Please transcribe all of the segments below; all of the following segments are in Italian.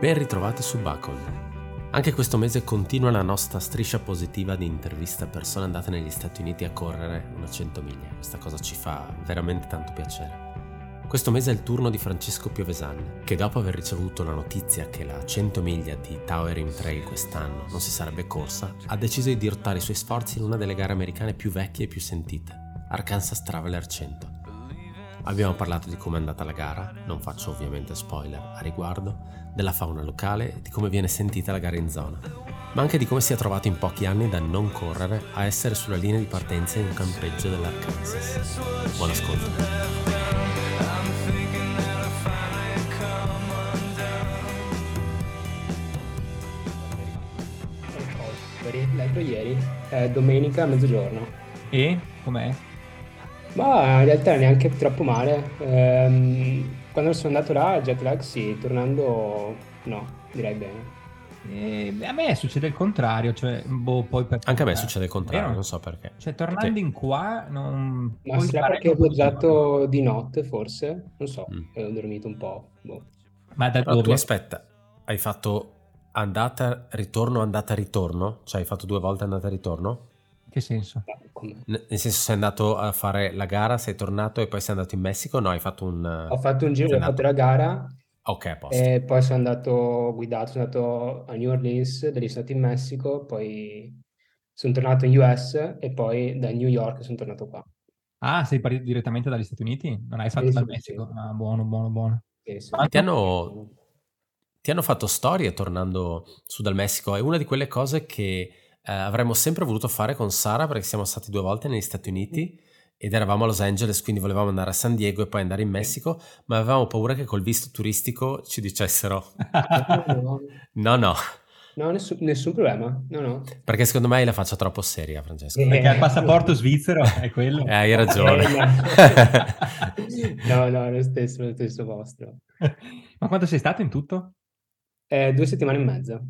Ben ritrovati su Buckle. Anche questo mese continua la nostra striscia positiva di interviste a persone andate negli Stati Uniti a correre una 100 miglia. Questa cosa ci fa veramente tanto piacere. Questo mese è il turno di Francesco Piovesan, che dopo aver ricevuto la notizia che la 100 miglia di Towering Trail quest'anno non si sarebbe corsa, ha deciso di dirottare i suoi sforzi in una delle gare americane più vecchie e più sentite, Arkansas Traveler 100. Abbiamo parlato di come è andata la gara, non faccio ovviamente spoiler a riguardo, della fauna locale e di come viene sentita la gara in zona, ma anche di come si è trovato in pochi anni da non correre a essere sulla linea di partenza in un campeggio dell'Arkansas. Buon ascolto. L'altro ieri, eh, domenica a mezzogiorno. E com'è? Ma in realtà neanche troppo male. Ehm, quando sono andato là, jet lag sì, tornando no, direi bene. E a me succede il contrario, cioè, boh, poi per... Anche a me succede il contrario, Vero? non so perché. Cioè, tornando in qua, non... Ma poi sarà perché ho viaggiato di notte, forse? Non so, Mm. e ho dormito un po'. boh. Ma da Però tu dove? aspetta, hai fatto andata, ritorno, andata, ritorno? Cioè hai fatto due volte andata ritorno? Che senso? Nel senso sei andato a fare la gara, sei tornato e poi sei andato in Messico? No, hai fatto un... Ho fatto un giro, ho fatto andato- la gara Ok, a posto. e poi sono andato guidato, sono andato a New Orleans, dagli Stati in Messico, poi sono tornato in US e poi da New York sono tornato qua. Ah, sei partito direttamente dagli Stati Uniti? Non hai fatto Sì, dal sì, Messico? sì. Ah, buono, buono, buono. Sì, sì. Ma Ti hanno, ti hanno fatto storie tornando su dal Messico? È una di quelle cose che eh, avremmo sempre voluto fare con Sara perché siamo stati due volte negli Stati Uniti ed eravamo a Los Angeles, quindi volevamo andare a San Diego e poi andare in Messico, ma avevamo paura che col visto turistico ci dicessero No, no, no, nessun, nessun problema. No, no. perché secondo me hai la faccia troppo seria, Francesco. Eh, Perché il passaporto svizzero è quello. Eh, hai ragione. No, no, lo stesso, lo stesso vostro. Ma quanto sei stato in tutto? Eh, due settimane e mezza,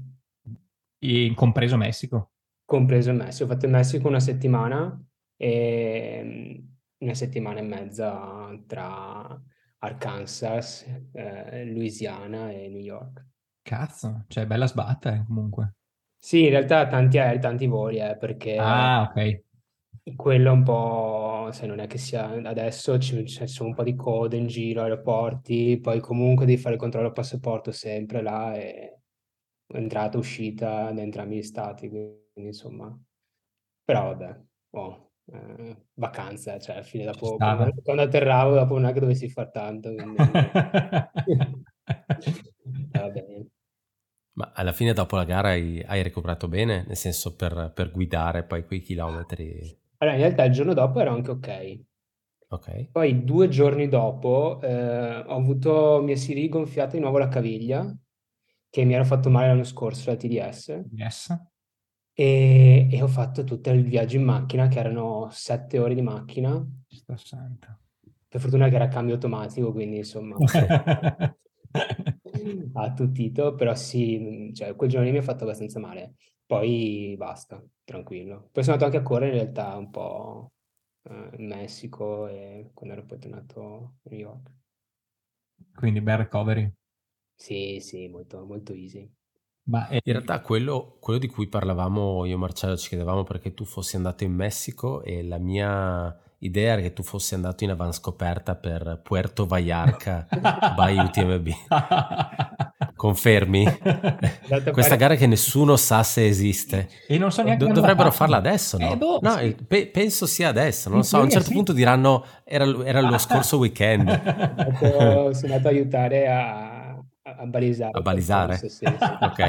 In- compreso Messico? Compreso il Messico. Ho fatto il Messico una settimana e mm, una settimana e mezza tra Arkansas, eh, Louisiana e New York. Cazzo, cioè bella sbatta eh, comunque. Sì, in realtà tanti aerei, tanti voli, eh, perché Ah, ok. quello è un po', se non è che sia adesso ci, ci sono un po' di code in giro, aeroporti, poi comunque devi fare il controllo passaporto sempre là e entrata, uscita da entrambi gli stati, quindi insomma, però vabbè, oh, eh, vacanza, cioè alla fine dopo, quando, quando atterravo, dopo non è che dovessi far tanto, quindi va bene. Ma alla fine dopo la gara hai, hai recuperato bene, nel senso per, per guidare poi quei chilometri. Allora, in realtà il giorno dopo ero anche ok. Ok. Poi due giorni dopo eh, ho avuto, mi si rigonfiata di nuovo la caviglia, che mi ero fatto male l'anno scorso, la TDS, Yes. E, e ho fatto tutto il viaggio in macchina, che erano sette ore di macchina. Sto santo. Per fortuna che era a cambio automatico, quindi insomma ha attutito, però sì, cioè, quel giorno lì mi ha fatto abbastanza male. Poi basta, tranquillo. Poi sono andato anche a correre in realtà un po' eh, in Messico e quando ero poi tornato a New York. Quindi bel recovery. Sì, sì, molto, molto easy. Ma eh, In realtà quello, quello di cui parlavamo io e Marcello ci chiedevamo perché tu fossi andato in Messico e la mia idea era che tu fossi andato in avanscoperta per Puerto Vallarta by UTMB. Confermi? Questa gara che nessuno sa se esiste. E non so neanche Do- dovrebbero farla adesso, no? Eh, boh, No, sì. pe- penso sia adesso, non so. A un certo sì. punto diranno era, era lo scorso weekend. Sono andato a aiutare a, a- balisare. A balisare? percorso, sì, sì. Ok.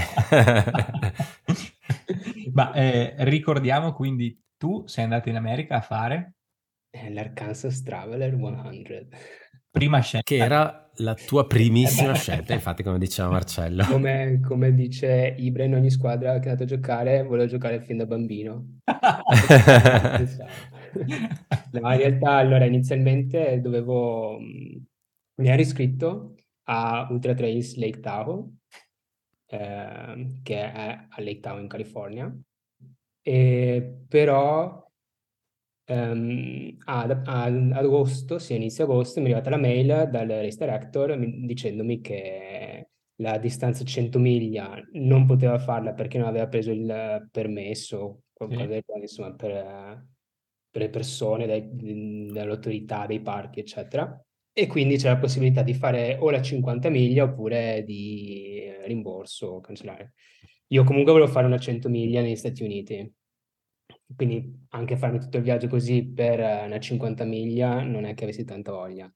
Ma eh, ricordiamo quindi tu sei andato in America a fare Eh, L'Arkansas Traveler 100. prima scelta. che era la tua primissima scelta, infatti, come diceva Marcello. Come, come dice Ibra in ogni squadra che è andato a giocare, volevo giocare fin da bambino. No, in realtà, allora, inizialmente dovevo... mh, Mi ero iscritto a Ultra Trails Lake Tahoe, ehm, che è a Lake Tahoe in California, e però ehm, ad, ad agosto, sì, inizio agosto, mi è arrivata la mail dal race director mi- dicendomi che la distanza 100 miglia non poteva farla perché non aveva preso il permesso, qualcosa del genere, insomma, per, per le persone, dai, dall'autorità dei parchi, eccetera. E quindi c'è la possibilità di fare o la 50 miglia oppure di rimborso o cancellare. Io comunque volevo fare una 100 miglia negli Stati Uniti, quindi anche farmi tutto il viaggio così per una 50 miglia non è che avessi tanta voglia.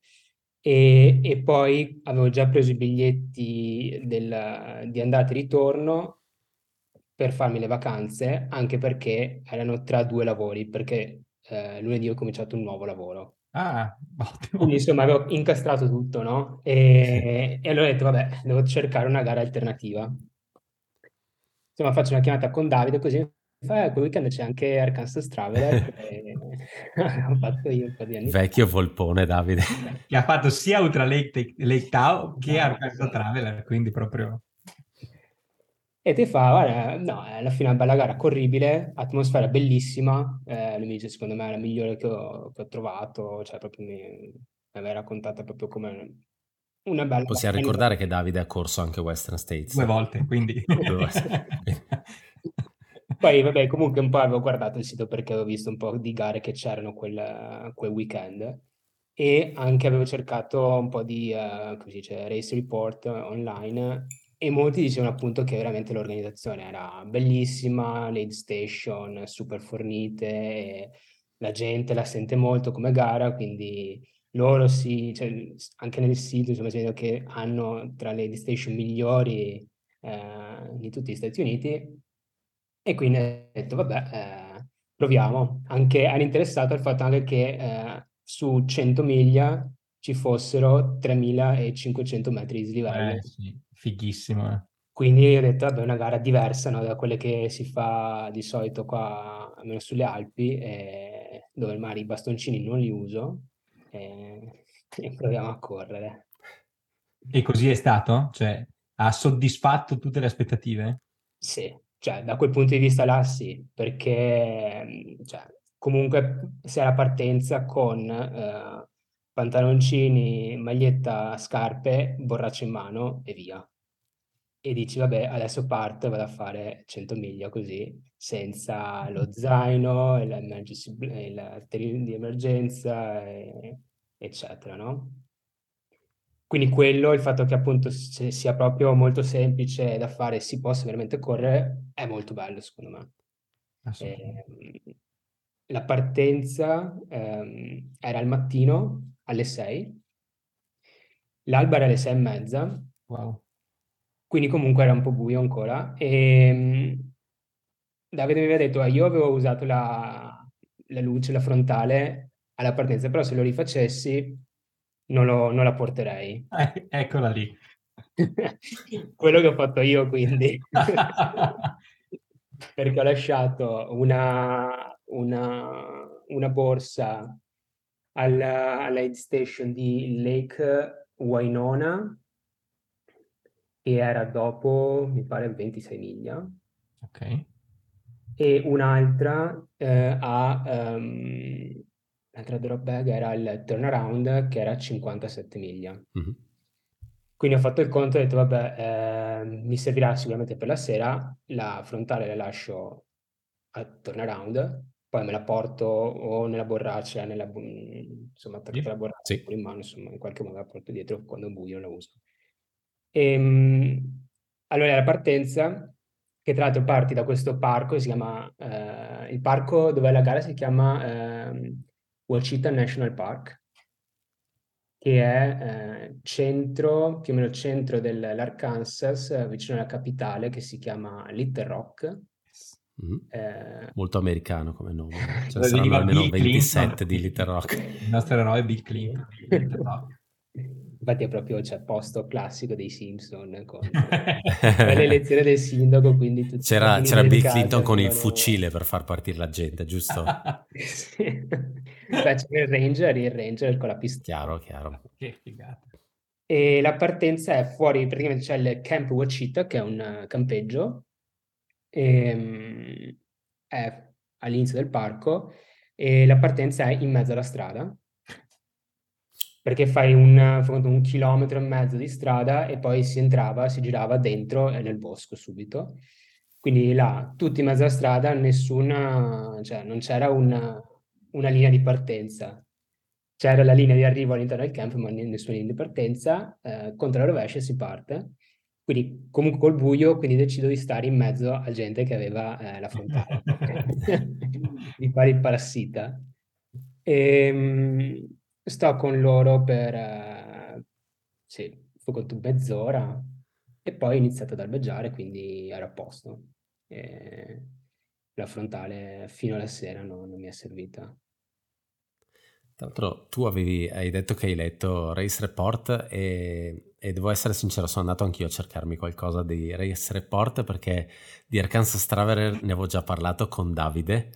E, e poi avevo già preso i biglietti del, di andata e ritorno per farmi le vacanze, anche perché erano tra due lavori, perché eh, lunedì ho cominciato un nuovo lavoro. Ah, ottimo. Quindi insomma avevo incastrato tutto, no? E, e allora ho detto, vabbè, devo cercare una gara alternativa. Insomma, faccio una chiamata con Davide così fa, quel weekend c'è anche Arkansas Traveler ho fatto io un po' di anni Vecchio volpone, Davide. Che ha fatto sia Ultra Lake, Lake Tao che Arkansas Traveler, quindi proprio... E ti fa, guarda, no, alla fine è una bella gara, corribile, atmosfera bellissima, eh, lui mi dice secondo me è la migliore che ho, che ho trovato, cioè proprio mi, mi aveva raccontata proprio come una bella... Possiamo ricordare che Davide ha corso anche Western States. Due volte, quindi... Poi, vabbè, comunque un po' avevo guardato il sito perché avevo visto un po' di gare che c'erano quel, quel weekend e anche avevo cercato un po' di, uh, come si dice, race report online e molti dicevano appunto che veramente l'organizzazione era bellissima, l'aid station super fornite, la gente la sente molto come gara, quindi loro sì, cioè, anche nel sito insomma si vede che hanno tra le aid station migliori eh, di tutti gli Stati Uniti e quindi ho detto vabbè eh, proviamo, anche ero interessato al fatto anche che eh, su 100 miglia ci fossero 3500 metri di slivello. Eh, sì fighissimo. Eh. Quindi ho detto, vabbè, è una gara diversa no, da quelle che si fa di solito qua, almeno sulle Alpi, eh, dove mare i bastoncini non li uso eh, e proviamo a correre. E così è stato? Cioè, ha soddisfatto tutte le aspettative? Sì, cioè, da quel punto di vista là sì, perché cioè, comunque se la partenza con eh, pantaloncini, maglietta, scarpe, borraccia in mano e via e dici vabbè adesso parto e vado a fare 100 miglia così senza lo zaino, il, il di emergenza e, eccetera no? Quindi quello, il fatto che appunto sia proprio molto semplice da fare, si possa veramente correre, è molto bello secondo me. Eh, la partenza eh, era al mattino alle 6, l'alba era alle 6 e mezza. Wow quindi comunque era un po' buio ancora. E ehm, Davide mi aveva detto, ah, io avevo usato la, la, luce, la frontale alla partenza, però se lo rifacessi non, lo, non la porterei. Eh, eccola lì. Quello che ho fatto io quindi. Perché ho lasciato una, una, una borsa alla, all'aid station di Lake Wainona e era dopo, mi pare, 26 miglia. Ok. E un'altra eh, a... Um, l'altra drop bag era il turnaround che era 57 miglia. Mm-hmm. Quindi ho fatto il conto e ho detto, vabbè, eh, mi servirà sicuramente per la sera, la frontale la lascio al turnaround, poi me la porto o nella borraccia, nella, insomma, attaccata alla borraccia, sì. in mano, insomma, in qualche modo la porto dietro quando è buio la uso. E, ehm, allora la partenza, che tra l'altro parti da questo parco, si chiama, eh, il parco dove la gara si chiama eh, Wachita National Park, che è eh, centro, più o meno centro dell'Arkansas, vicino alla capitale, che si chiama Little Rock. Mm-hmm. Eh, Molto americano come nome. Cioè, saranno almeno Bill 27 Clinton. di Little Rock. Il nostro eroe è Bill Clinton. Infatti è proprio cioè, posto classico dei Simpson con l'elezione del sindaco, quindi tutti C'era, c'era Bill Clinton con il fucile per far partire la gente, giusto? sì. Beh, c'era il Ranger, il Ranger con la pistola. Chiaro, chiaro. Che figata. E la partenza è fuori, praticamente c'è il Camp Wachita, che è un campeggio, e, um, è all'inizio del parco, e la partenza è in mezzo alla strada perché fai un, un chilometro e mezzo di strada e poi si entrava, si girava dentro e nel bosco subito. Quindi là, tutti in mezzo alla strada, nessuna, cioè non c'era una, una linea di partenza. C'era la linea di arrivo all'interno del camp, ma nessuna linea di partenza, eh, contro la rovescia si parte. Quindi comunque col buio, quindi decido di stare in mezzo a gente che aveva eh, la frontale, di fare il parassita. E, ehm, sto con loro per, eh, sì, fu conto mezz'ora e poi ho iniziato ad albeggiare, quindi ero a posto. E la frontale fino alla sera non, non mi è servita. Tra l'altro tu avevi, hai detto che hai letto Race Report e, e, devo essere sincero, sono andato anch'io a cercarmi qualcosa di Race Report perché di Arkansas Traveler ne avevo già parlato con Davide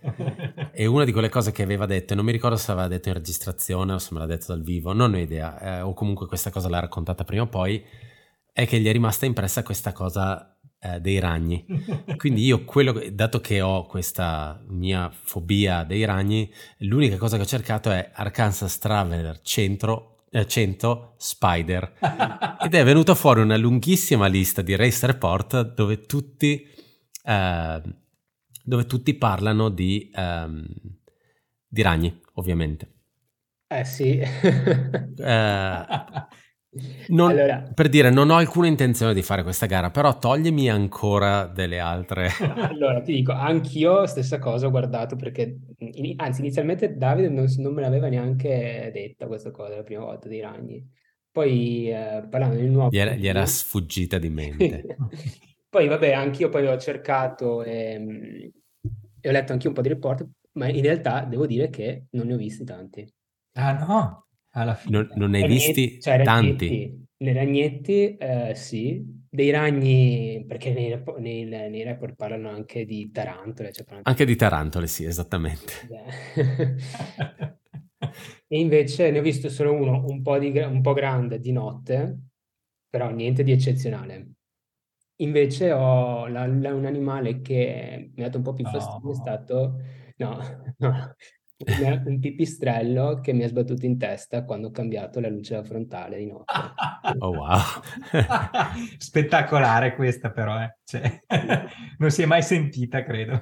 e una di quelle cose che aveva detto, non mi ricordo se aveva detto in registrazione o se me l'ha detto dal vivo, non ho idea, eh, o comunque questa cosa l'ha raccontata prima o poi, è che gli è rimasta impressa questa cosa eh, dei ragni. Quindi io, quello, dato che ho questa mia fobia dei ragni, l'unica cosa che ho cercato è Arkansas Traveler Centro, 100 Spider. Ed è venuta fuori una lunghissima lista di race report dove tutti, eh, dove tutti parlano di, ehm, di ragni, ovviamente. Eh sì. eh, non, allora, per dire, non ho alcuna intenzione di fare questa gara, però toglimi ancora delle altre. allora, ti dico, anch'io stessa cosa ho guardato perché, anzi, inizialmente Davide non, non me l'aveva neanche detta questa cosa la prima volta dei ragni. Poi eh, parlando del nuovo... Gli era, gli era sfuggita di mente. poi vabbè, anch'io poi ho cercato e, ehm, e ho letto anche un po' di report, ma in realtà devo dire che non ne ho visti tanti. Ah no? Alla fine. Non, non ne hai visti cioè, tanti? Ragnetti, nei ragnetti eh, sì, dei ragni, perché nei, nei, nei report parlano anche di tarantole. Cioè anche di tarantole, sì, esattamente. e invece ne ho visto solo uno un po', di, un po' grande di notte, però niente di eccezionale. Invece ho la, la, un animale che mi ha dato un po' più fastidio, no. è stato... No, no, un pipistrello che mi ha sbattuto in testa quando ho cambiato la luce frontale di notte. Oh wow! Spettacolare questa però, eh. cioè, non si è mai sentita, credo.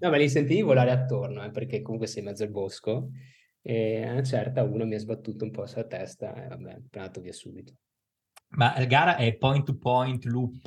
no, ma li sentivi volare attorno, eh, perché comunque sei in mezzo al bosco e a una certa uno mi ha sbattuto un po' sulla testa e vabbè, è andato via subito. Ma la gara è point to point, loop?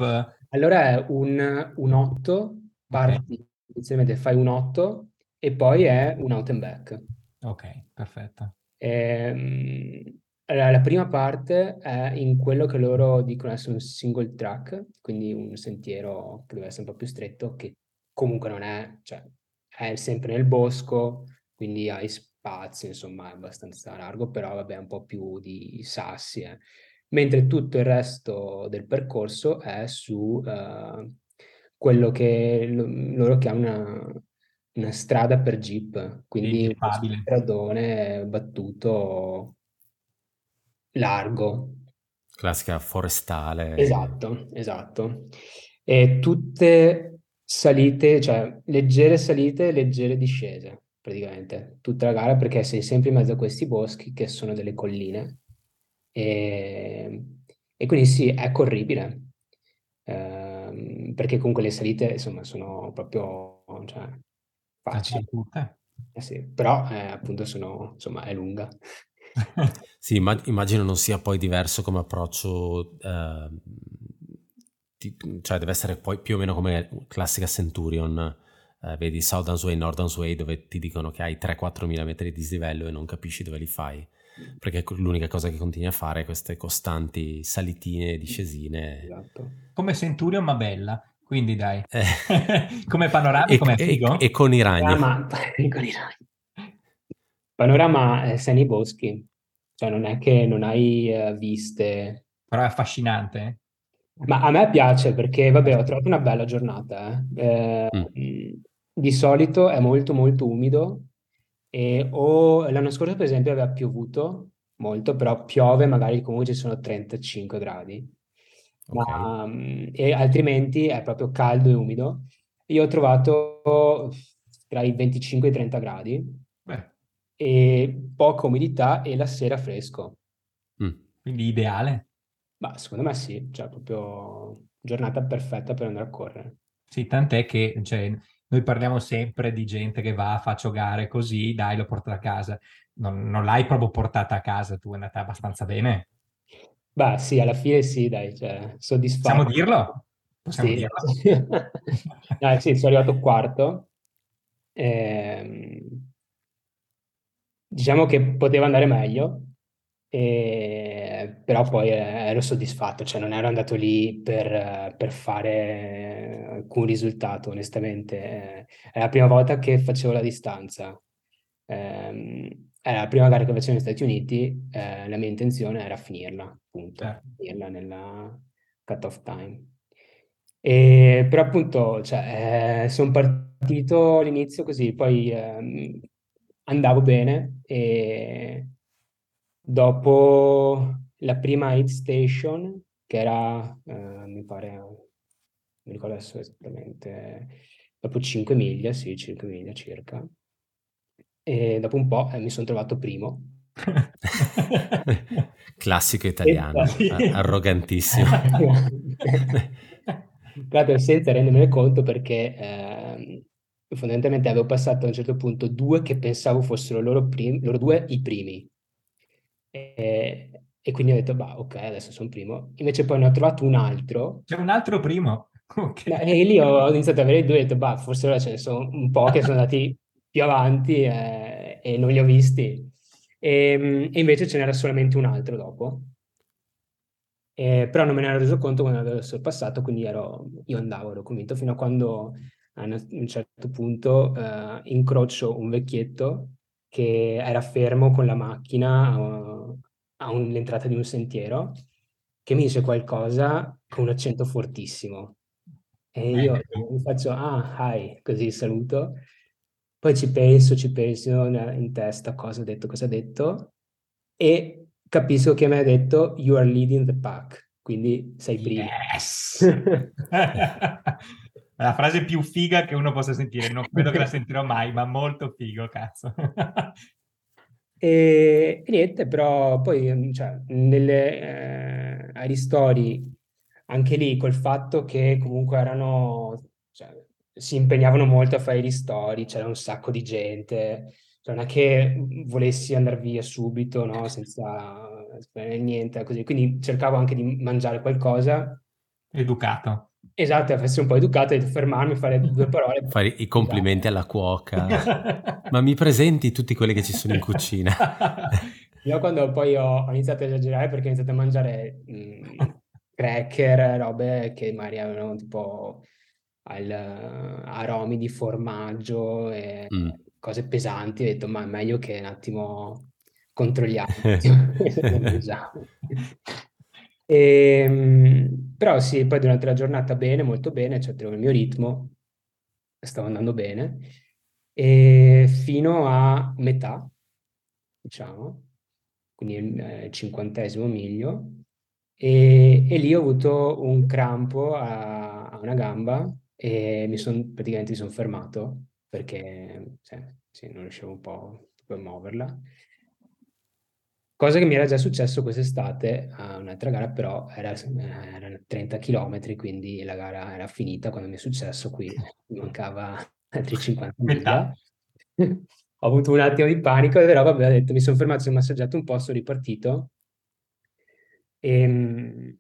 Allora è un, un 8, parti, okay. inizialmente fai un 8 e poi è un out and back. Ok, perfetto. Ehm, allora, la prima parte è in quello che loro dicono essere un single track, quindi un sentiero che deve essere un po' più stretto, che comunque non è, cioè è sempre nel bosco, quindi hai spazio, insomma è abbastanza largo, però vabbè un po' più di sassi. Eh. Mentre tutto il resto del percorso è su uh, quello che lo, loro chiamano una strada per jeep, quindi un stradone battuto largo. Classica forestale. Esatto, esatto. E tutte salite, cioè leggere salite e leggere discese, praticamente, tutta la gara, perché sei sempre in mezzo a questi boschi che sono delle colline. E, e quindi sì, è corribile. Eh, perché comunque le salite, insomma, sono proprio... Cioè, facile. Eh sì, però eh, appunto sono, insomma, è lunga. sì, immagino non sia poi diverso come approccio, eh, ti, cioè deve essere poi più o meno come classica Centurion, eh, vedi Southern Way, Northern Way dove ti dicono che hai 3-4 mila metri di dislivello e non capisci dove li fai, perché l'unica cosa che continui a fare è queste costanti salitine e discesine. Esatto. Come Centurion ma bella. Quindi dai, eh. come panorama, e, come figo? E, e, con i ragni. Panorama, con i ragni. Panorama eh, sei nei boschi, cioè non è che non hai uh, viste. Però è affascinante. Ma a me piace perché, vabbè, ho trovato una bella giornata. Eh. Eh, mm. Di solito è molto molto umido e o l'anno scorso per esempio aveva piovuto molto, però piove magari comunque ci sono 35 gradi ma, okay. e altrimenti è proprio caldo e umido. Io ho trovato tra i 25 e i 30 gradi. Beh. e poca umidità e la sera fresco. Mm. Quindi ideale? Ma secondo me sì, cioè proprio giornata perfetta per andare a correre. Sì, tant'è che cioè, noi parliamo sempre di gente che va, faccio gare così, dai, l'ho portata a casa. Non, non l'hai proprio portata a casa, tu è andata abbastanza bene. Beh, sì, alla fine sì, dai, cioè, soddisfatto. Possiamo dirlo? Possiamo sì. dirlo? dai, sì, sono arrivato quarto. Ehm, diciamo che poteva andare meglio, e... però poi eh, ero soddisfatto, cioè non ero andato lì per, per fare alcun risultato, onestamente. È la prima volta che facevo la distanza. Eh, era la prima gara che facevo negli Stati Uniti, eh, la mia intenzione era finirla, appunto, eh. finirla nella cut-off time. E, però appunto, cioè, eh, sono partito all'inizio così, poi ehm, andavo bene e dopo la prima hit station, che era, eh, mi pare, non mi ricordo adesso esattamente, dopo 5 miglia, sì, 5 miglia circa, e dopo un po' eh, mi sono trovato primo. Classico italiano, arrogantissimo. Guarda, senza rendermene conto perché eh, fondamentalmente avevo passato a un certo punto due che pensavo fossero loro, prim- loro due i primi. E, e, quindi ho detto, bah, ok, adesso sono primo. Invece poi ne ho trovato un altro. C'è un altro primo. Okay. E lì ho iniziato ad avere due e ho detto, bah, forse ora ce ne sono un po' che sono andati più avanti eh, e non li ho visti. E, ehm, e, invece ce n'era solamente un altro dopo. E, però non me ne ero reso conto quando avevo sorpassato, quindi ero, io andavo, ero convinto, fino a quando a un certo punto eh, incrocio un vecchietto che era fermo con la macchina uh, a l'entrata di un sentiero, che mi dice qualcosa con un accento fortissimo. E io mi faccio, ah, hi, così saluto. Poi ci penso, ci penso in testa cosa ha detto, cosa ha detto, e capisco che mi ha detto you are leading the pack, quindi sei primo. Yes! la frase più figa che uno possa sentire, non credo che la sentirò mai, ma molto figo, cazzo. e, e, niente, però poi cioè, nelle eh, Aristori, anche lì col fatto che comunque erano... Cioè, si impegnavano molto a fare i ristori, c'era un sacco di gente, cioè non è che volessi andare via subito, no? senza niente, così. Quindi cercavo anche di mangiare qualcosa. Educato. Esatto, essere un po' educato e fermarmi, fare due parole. Fare i complimenti alla cuoca. Ma mi presenti tutti quelli che ci sono in cucina? Io quando poi ho, iniziato a esagerare perché ho iniziato a mangiare mh, mm, cracker, robe che magari avevano tipo al, aromi di formaggio e mm. cose pesanti, ho detto ma è meglio che un attimo controlliamo. e, ehm, però sì, poi durante la giornata bene, molto bene, cioè il mio ritmo, stavo andando bene, e fino a metà, diciamo, quindi il eh, cinquantesimo miglio, e, e, lì ho avuto un crampo a, a una gamba e mi sono praticamente mi sono fermato perché cioè, sì, non riuscivo un po' a muoverla. Cosa che mi era già successo quest'estate a un'altra gara, però era, erano 30 km, quindi la gara era finita quando mi è successo qui, mi mancava altri 50 miglia. ho avuto un attimo di panico, però vabbè, ho detto, mi sono fermato, sono massaggiato un po', sono ripartito. E,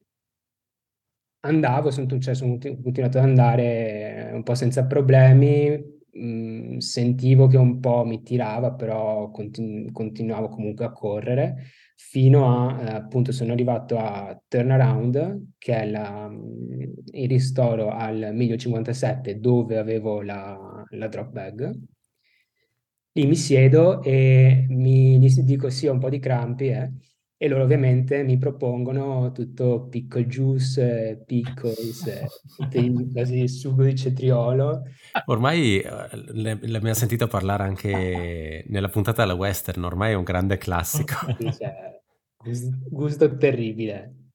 andavo, sono, cioè, sono continuato ad andare un po' senza problemi, mh, sentivo che un po' mi tirava, però continu- continuavo comunque a correre fino a, eh, appunto, sono arrivato a Turnaround, che è la, il ristoro al miglio 57 dove avevo la, la drop bag. Lì mi siedo e mi, dico sì, ho un po' di crampi, eh e loro ovviamente mi propongono tutto pickle juice, pickles, tutti quasi sugo di cetriolo. Ormai eh, l'abbiamo sentito parlare anche nella puntata della western, ormai è un grande classico. Cioè, gusto terribile.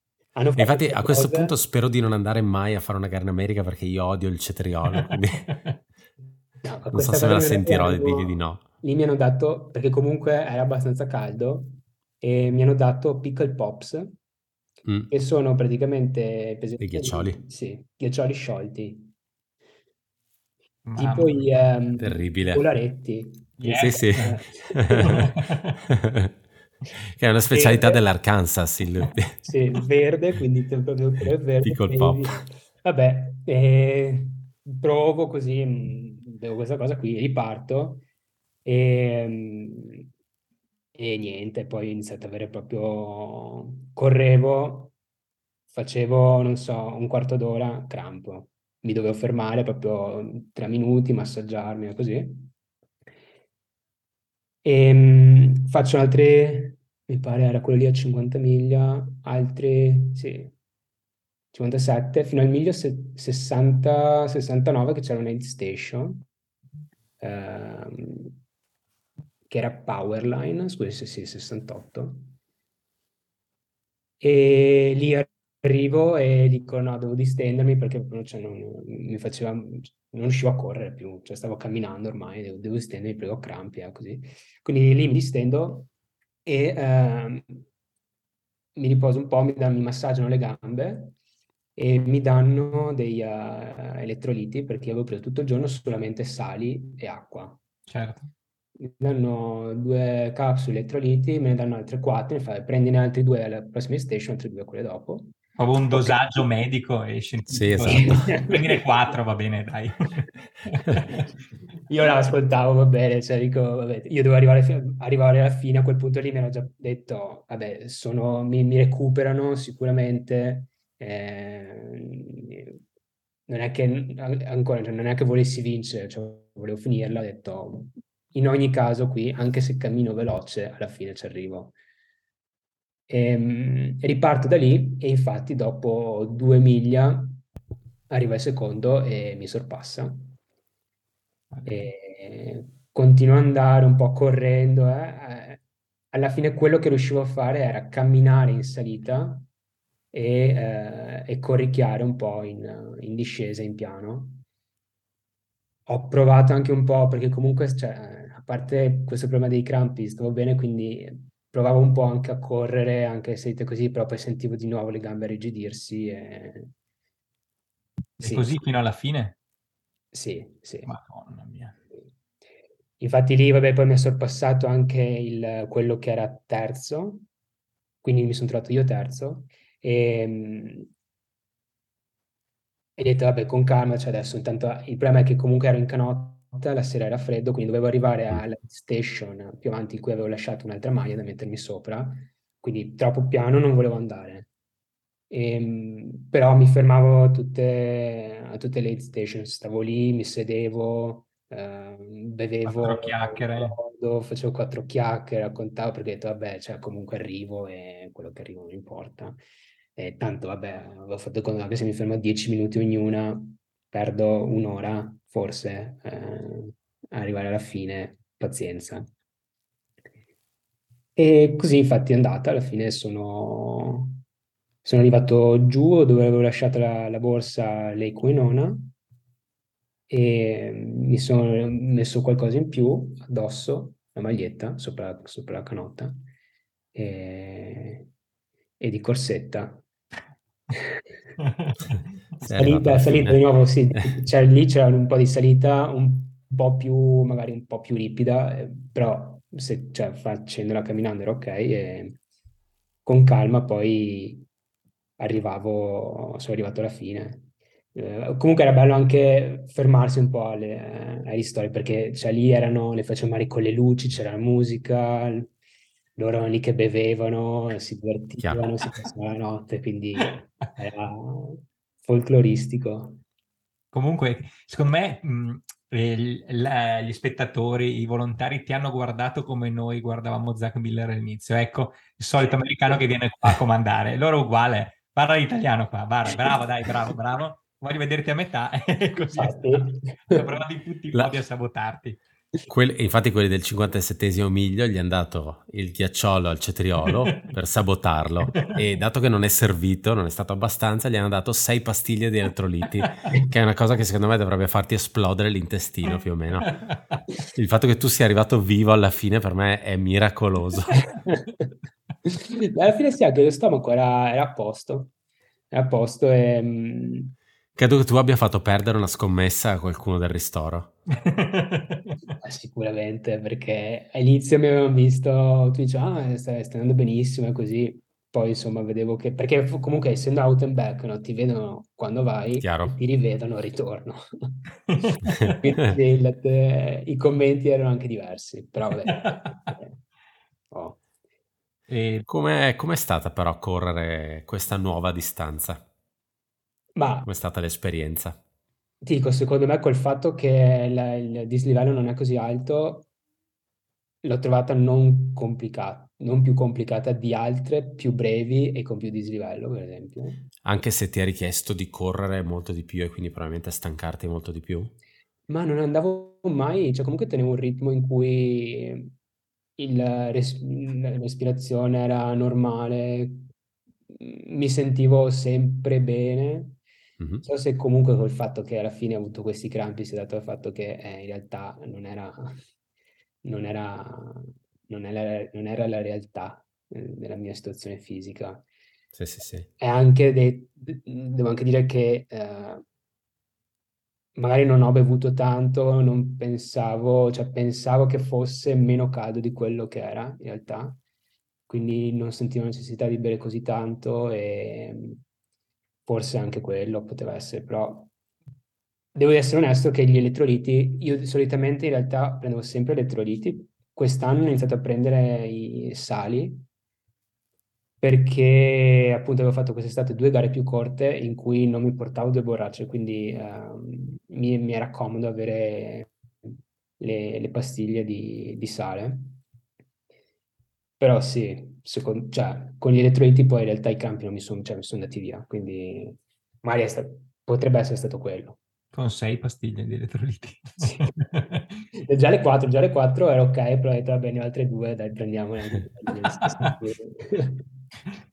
Infatti a questo punto spero di non andare mai a fare una gara in America perché io odio il cetriolo, quindi no, non so se me la sentirò di dirgli di no lì mi hanno dato, perché comunque era abbastanza caldo, e mi hanno dato pickle pops, Mm. che sono praticamente... presenti- Dei ghiaccioli? Sì, ghiaccioli sciolti, Mamma tipo i ehm, Terribile. polaretti. Yeah. Sì, sì. Eh. che è una specialità Verde. dell'Arkansas, il Sì, verde, quindi proprio verde. Pickle e- pop. Vabbè, eh, provo così, mh, bevo questa cosa qui, riparto e, mh, e niente, poi ho iniziato ad avere proprio... Correvo, facevo, non so, un quarto d'ora, crampo. Mi dovevo fermare proprio tre minuti, massaggiarmi e così. E mh, faccio altri, mi pare era quello lì a 50 miglia, altri, sì, 57, fino al miglio se- 60, 69 che c'era un aid station, ehm, che era Powerline, scusi se sì, 68. E lì arrivo e dico no, devo distendermi perché cioè, non, mi faceva, non riuscivo a correre più, cioè stavo camminando ormai, devo, devo distendermi, prego ho crampi, eh, così. Quindi lì mi distendo e ehm, mi riposo un po', mi, danno- mi massaggiano le gambe e mi danno dei eh, elettroliti perché avevo preso tutto il giorno solamente sali e acqua. Certo. Mi danno due capsule elettroliti, me ne danno altre quattro, mi fai prendine altri due alla prossima station, altri due quelle dopo. Proprio un dosaggio medico e scientifico. Sì, esatto. Prendine quattro, va bene, dai. Io l'ascoltavo, va bene, cioè dico, vabbè, io devo arrivare, fi- arrivare alla fine, a quel punto lì mi ero già detto, vabbè, sono, mi, mi recuperano sicuramente, eh, non è che, ancora, cioè, non è che volessi vincere, cioè, volevo finirla, ho detto, in ogni caso qui, anche se cammino veloce, alla fine ci arrivo. Ehm, riparto da lì e infatti dopo due miglia arriva il secondo e mi sorpassa. E continuo ad andare un po' correndo. eh, eh. Alla fine quello che riuscivo a fare era camminare in salita e, eh, e corricchiare un po' in, in discesa, in piano. Ho provato anche un po', perché comunque, cioè, a parte questo problema dei crampi, stavo bene, quindi provavo un po' anche a correre, anche se così, però poi sentivo di nuovo le gambe arriggidirsi e... E Sì, così fino alla fine? sì, sì. Madonna mia. Infatti lì, vabbè, poi mi è sorpassato anche il, quello che era terzo, quindi mi sono trovato io terzo, e, mm, e ho detto, vabbè, con calma, cioè adesso intanto il problema è che comunque ero in canotta, la sera era freddo, quindi dovevo arrivare Mm. alla station più avanti in cui avevo lasciato un'altra maglia da mettermi sopra, quindi troppo piano non volevo andare. Ehm, però mi fermavo a tutte, a tutte le aid station, stavo lì, mi sedevo, ehm, bevevo, Quattro chiacchiere. brodo, facevo quattro chiacchiere, raccontavo perché ho detto, vabbè, cioè, comunque arrivo e quello che arrivo non importa. E tanto, vabbè, avevo fatto conto anche se mi fermo a 10 minuti ognuna, perdo un'ora, forse, eh, arrivare alla fine, pazienza. E così infatti è andata, alla fine sono, sono arrivato giù dove avevo lasciato la, la borsa Lake Winona e mi sono messo qualcosa in più addosso, la maglietta sopra, sopra la canotta e, e di corsetta. Salita, alla salita di nuovo, sì, c'era lì c'era un po' di salita, un po' più, magari un po' più ripida, eh, però se, cioè, facendola camminando era ok e con calma poi arrivavo, sono arrivato alla fine. Eh, comunque era bello anche fermarsi un po' alle, ai ristori perché cioè, lì erano, le facevo male con le luci, c'era la musica, loro erano lì che bevevano, si divertivano, si passavano la notte, quindi era folcloristico. Comunque, secondo me, mh, eh, la- gli spettatori, i volontari ti hanno guardato come noi guardavamo Zach Miller all'inizio. Ecco, il solito americano che viene qua a comandare. Loro uguale, parla l'italiano qua, guarda, bravo, dai, bravo, bravo. Voglio vederti a metà, e così stanno provando in tutti i modi a sabotarti. Que- infatti quelli del 57 miglio gli hanno dato il ghiacciolo al cetriolo per sabotarlo e dato che non è servito, non è stato abbastanza, gli hanno dato sei pastiglie di elettroliti, che è una cosa che secondo me dovrebbe farti esplodere l'intestino più o meno. Il fatto che tu sia arrivato vivo alla fine per me è miracoloso. alla fine sì, anche lo stomaco era, era a posto, era a posto e... Credo che tu abbia fatto perdere una scommessa a qualcuno del ristoro. Sicuramente, perché all'inizio mi avevano visto, tu dici, ah, stai, stai andando benissimo e così. Poi insomma vedevo che, perché comunque essendo out and back, no, ti vedono quando vai, Chiaro. ti rivedono al ritorno. Quindi il, i commenti erano anche diversi, però vabbè. oh. E com'è, com'è stata però correre questa nuova distanza? Ma Com'è stata l'esperienza? ti dico, secondo me col fatto che la- il dislivello non è così alto, l'ho trovata non complicata, non più complicata di altre più brevi e con più dislivello, per esempio. Anche se ti ha richiesto di correre molto di più e quindi probabilmente stancarti molto di più? Ma non andavo mai, cioè comunque tenevo un ritmo in cui il res- la respirazione era normale, mi sentivo sempre bene. Mm-hmm. Non so se comunque col fatto che alla fine ho avuto questi crampi sia dato al fatto che eh, in realtà non era, non era, non era, non era la realtà eh, della mia situazione fisica. Sì, sì, sì. E anche de- devo anche dire che eh, magari non ho bevuto tanto, non pensavo, cioè pensavo che fosse meno caldo di quello che era in realtà, quindi non sentivo necessità di bere così tanto e forse anche quello poteva essere, però devo essere onesto che gli elettroliti, io solitamente in realtà prendevo sempre elettroliti, quest'anno ho iniziato a prendere i sali perché appunto avevo fatto quest'estate due gare più corte in cui non mi portavo due borracce, quindi uh, mi, mi, era comodo avere le, le pastiglie di, di sale. Però sì, secondo, cioè, con gli elettroliti poi in realtà i campi non mi sono cioè, son andati via, quindi magari stato, potrebbe essere stato quello. Con sei pastiglie di elettroliti. Sì. già le quattro, già le quattro era ok, però ho detto va bene, altre due, dai, prendiamole.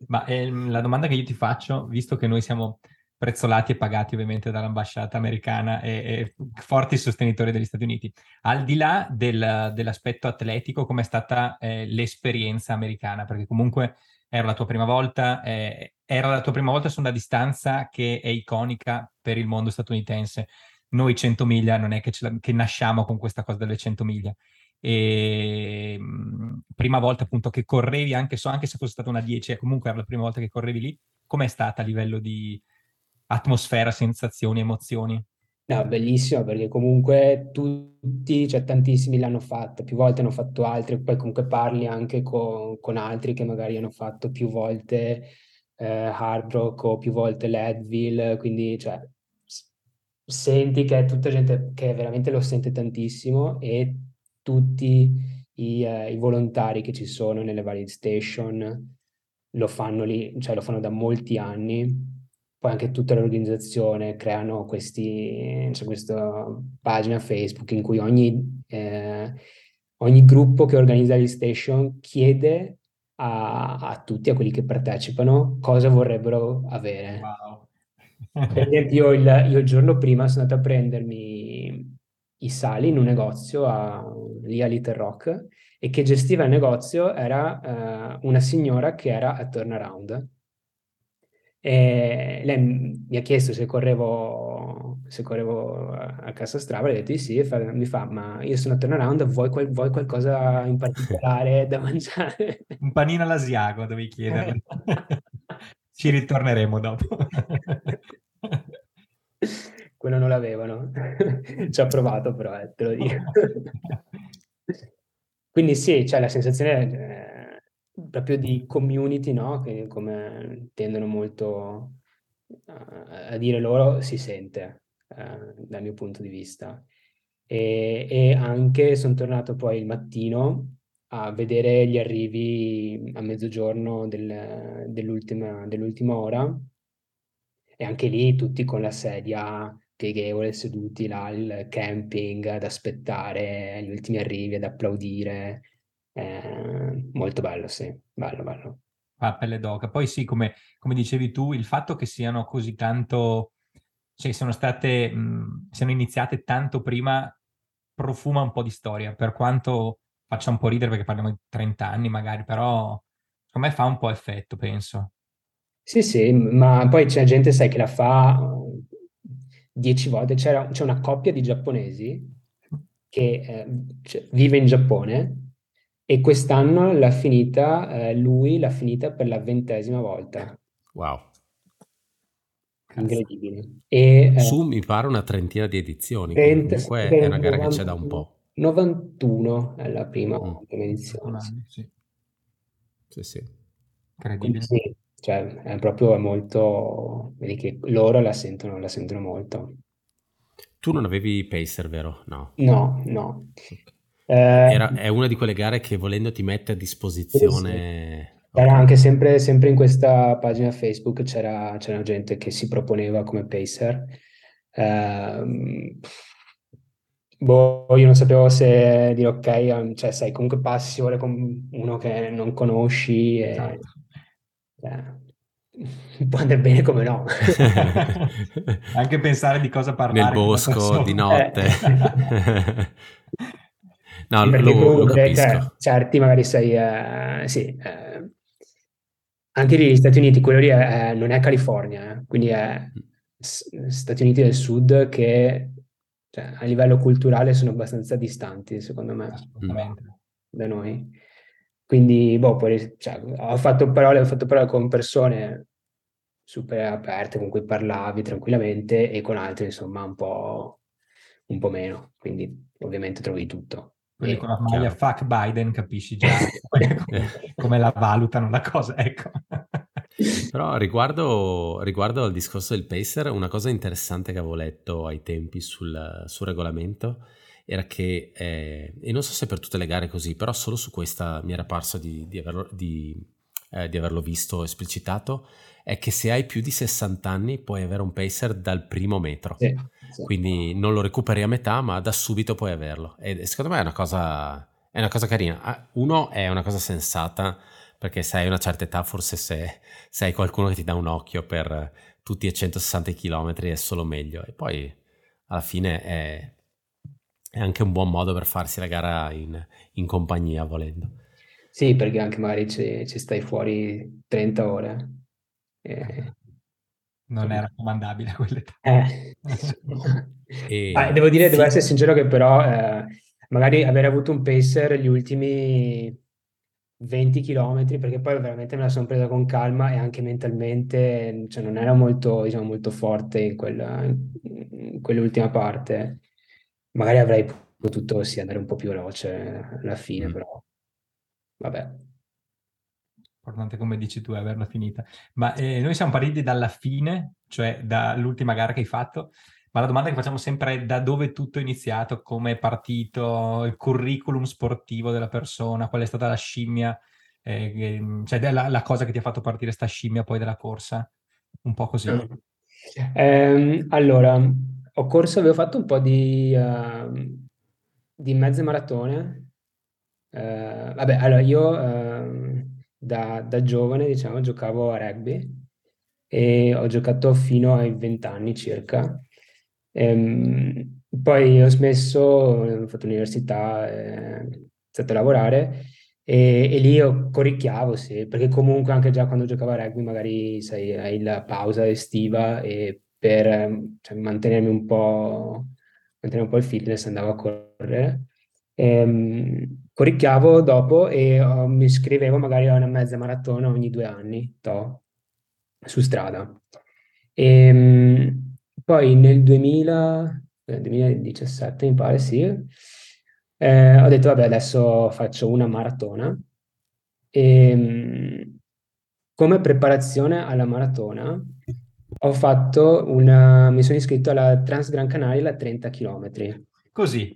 Ma eh, la domanda che io ti faccio, visto che noi siamo prezzolati e pagati ovviamente dall'ambasciata americana e, e forti sostenitori degli Stati Uniti. Al di là del, dell'aspetto atletico, com'è stata eh, l'esperienza americana? Perché comunque era la tua prima volta, eh, era la tua prima volta su una distanza che è iconica per il mondo statunitense. Noi 100 miglia non è che, la, che nasciamo con questa cosa delle 100 miglia. E, mh, prima volta appunto che correvi, anche, so, anche se fosse stata una 10, comunque era la prima volta che correvi lì, com'è stata a livello di, atmosfera, sensazioni, emozioni. No, bellissimo perché comunque tutti, cioè tantissimi l'hanno fatta, più volte hanno fatto altri, poi comunque parli anche con, con altri che magari hanno fatto più volte eh, Hard Rock o più volte Leadville, quindi cioè, senti che è tutta gente che veramente lo sente tantissimo e tutti i, eh, i volontari che ci sono nelle varie station lo fanno lì, cioè lo fanno da molti anni poi anche tutta l'organizzazione creano questi, cioè questa pagina Facebook in cui ogni, eh, ogni gruppo che organizza gli station chiede a, a, tutti, a quelli che partecipano, cosa vorrebbero avere. Wow. per esempio, io il, io il, giorno prima sono andato a prendermi i sali in un negozio a, lì a Little Rock e che gestiva il negozio era uh, una signora che era a turnaround e lei mi ha chiesto se correvo, se correvo a casa Strava, le ho detto di sì, fa, mi fa, ma io sono a turnaround, vuoi, vuoi qualcosa in particolare da mangiare? Un panino all'asiago, devi chiederle. Ci ritorneremo dopo. Quello non l'avevano. Ci ho provato però, eh, te lo dico. Quindi sì, c'è cioè, la sensazione... Eh, proprio di community, no? Che come tendono molto a, a dire loro, si sente eh, dal mio punto di vista. E, e anche sono tornato poi il mattino a vedere gli arrivi a mezzogiorno del, dell'ultima, dell'ultima ora e anche lì tutti con la sedia pieghevole, seduti là al camping ad aspettare gli ultimi arrivi, ad applaudire. Eh, molto bello, sì, bello, bello. Ah, pelle d'oca. Poi sì, come, come dicevi tu, il fatto che siano così tanto, cioè siano state, mh, siano iniziate tanto prima, profuma un po' di storia, per quanto faccia un po' ridere perché parliamo di 30 anni magari, però secondo me fa un po' effetto, penso. Sì, sì, ma poi c'è gente, sai, che la fa dieci volte. C'era, c'è una coppia di giapponesi che eh, cioè, vive in Giappone e quest'anno l'ha finita, eh, lui l'ha finita per la ventesima volta. Wow. Incredibile. E, eh, Su mi pare una trentina di edizioni, 30, comunque è una gara 90, che c'è da un po'. 91 è la prima, mm. edizione. Sì. sì, sì. Incredibile. Sì, cioè è proprio molto, vedi che loro la sentono, la sentono molto. Tu non avevi Pacer, vero? No. No, no. Okay. Eh, Era, è una di quelle gare che volendo ti mette a disposizione... Sì. Era okay. anche sempre, sempre, in questa pagina Facebook c'era, c'era gente che si proponeva come pacer. Eh, boh, io non sapevo se dire ok, cioè sai, comunque passi ore con uno che non conosci e, Esatto. eh, può andare bene come no. Anche pensare di cosa parlare. Nel bosco di notte. Eh. no, perché lo, lo comunque, cioè, capisco. certi magari sai, eh, sì, eh, anche lì negli Stati Uniti, quello lì è- non è California, eh, quindi è Stati Uniti del Sud che cioè, a livello culturale sono abbastanza distanti, secondo me, Assolutamente. da noi. Quindi, boh, poi, cioè, ho fatto parole, ho fatto parole con persone super aperte, con cui parlavi tranquillamente, e con altri, insomma, un po', un po' meno. Quindi, ovviamente, trovi tutto. Quelli E- con la maglia chiaro. fuck Biden, capisci già come, come la valutano la cosa, ecco. Però riguardo, riguardo al discorso del pacer, una cosa interessante che avevo letto ai tempi sul, sul regolamento era che, eh, e non so se per tutte le gare è così, però solo su questa mi era parso di, di averlo, di, eh, di averlo visto esplicitato, è che se hai più di 60 anni puoi avere un pacer dal primo metro. Sì, sì. Quindi non lo recuperi a metà, ma da subito puoi averlo. E secondo me è una cosa, è una cosa carina. Ah, Uno è una cosa sensata, perché se hai una certa età, forse se, se hai qualcuno che ti dà un occhio per tutti e 160 km è solo meglio. E poi alla fine è, è anche un buon modo per farsi la gara in, in compagnia, volendo. Sì, perché anche magari ci, ci stai fuori 30 ore. E- Non è raccomandabile a quell'età. Eh. E- Ah, devo dire, devo essere sincero che però eh, magari aver avuto un pacer gli ultimi 20 km, perché poi veramente me la sono presa con calma e anche mentalmente, cioè non era molto, diciamo, molto forte in quella, in quell'ultima parte. Magari avrei potuto sì, andare un po' più veloce alla fine, Mm. però vabbè. Importante, come dici tu, è averla finita. Ma eh, noi siamo partiti dalla fine, cioè dall'ultima gara che hai fatto, ma la domanda che facciamo sempre è da dove tutto è iniziato, come è partito, il curriculum sportivo della persona, qual è stata la scimmia, eh, cioè la, la cosa che ti ha fatto partire sta scimmia poi della corsa, un po' così. Ehm, allora, ho corso, avevo fatto un po' di, ehm, di mezze maratone. Eh, vabbè, allora io ehm, da, da giovane, diciamo, giocavo a rugby e ho giocato fino ai 20 anni circa. Ehm, poi ho smesso, ho fatto l'università, eh, ho iniziato a lavorare e, e lì io corricchiavo, sì, perché comunque anche già quando giocavo a rugby magari sai, hai la pausa estiva e per cioè, mantenermi un po', mantenere un po' il fitness andavo a correre. Ehm, corricchiavo dopo e oh, mi iscrivevo magari a una mezza maratona ogni due anni, toh, su strada. E, poi nel 2000, eh, 2017 mi pare, sì, eh, ho detto vabbè adesso faccio una maratona e mh, come preparazione alla maratona ho fatto una, mi sono iscritto alla Trans Gran Canaria a 30 km. Così,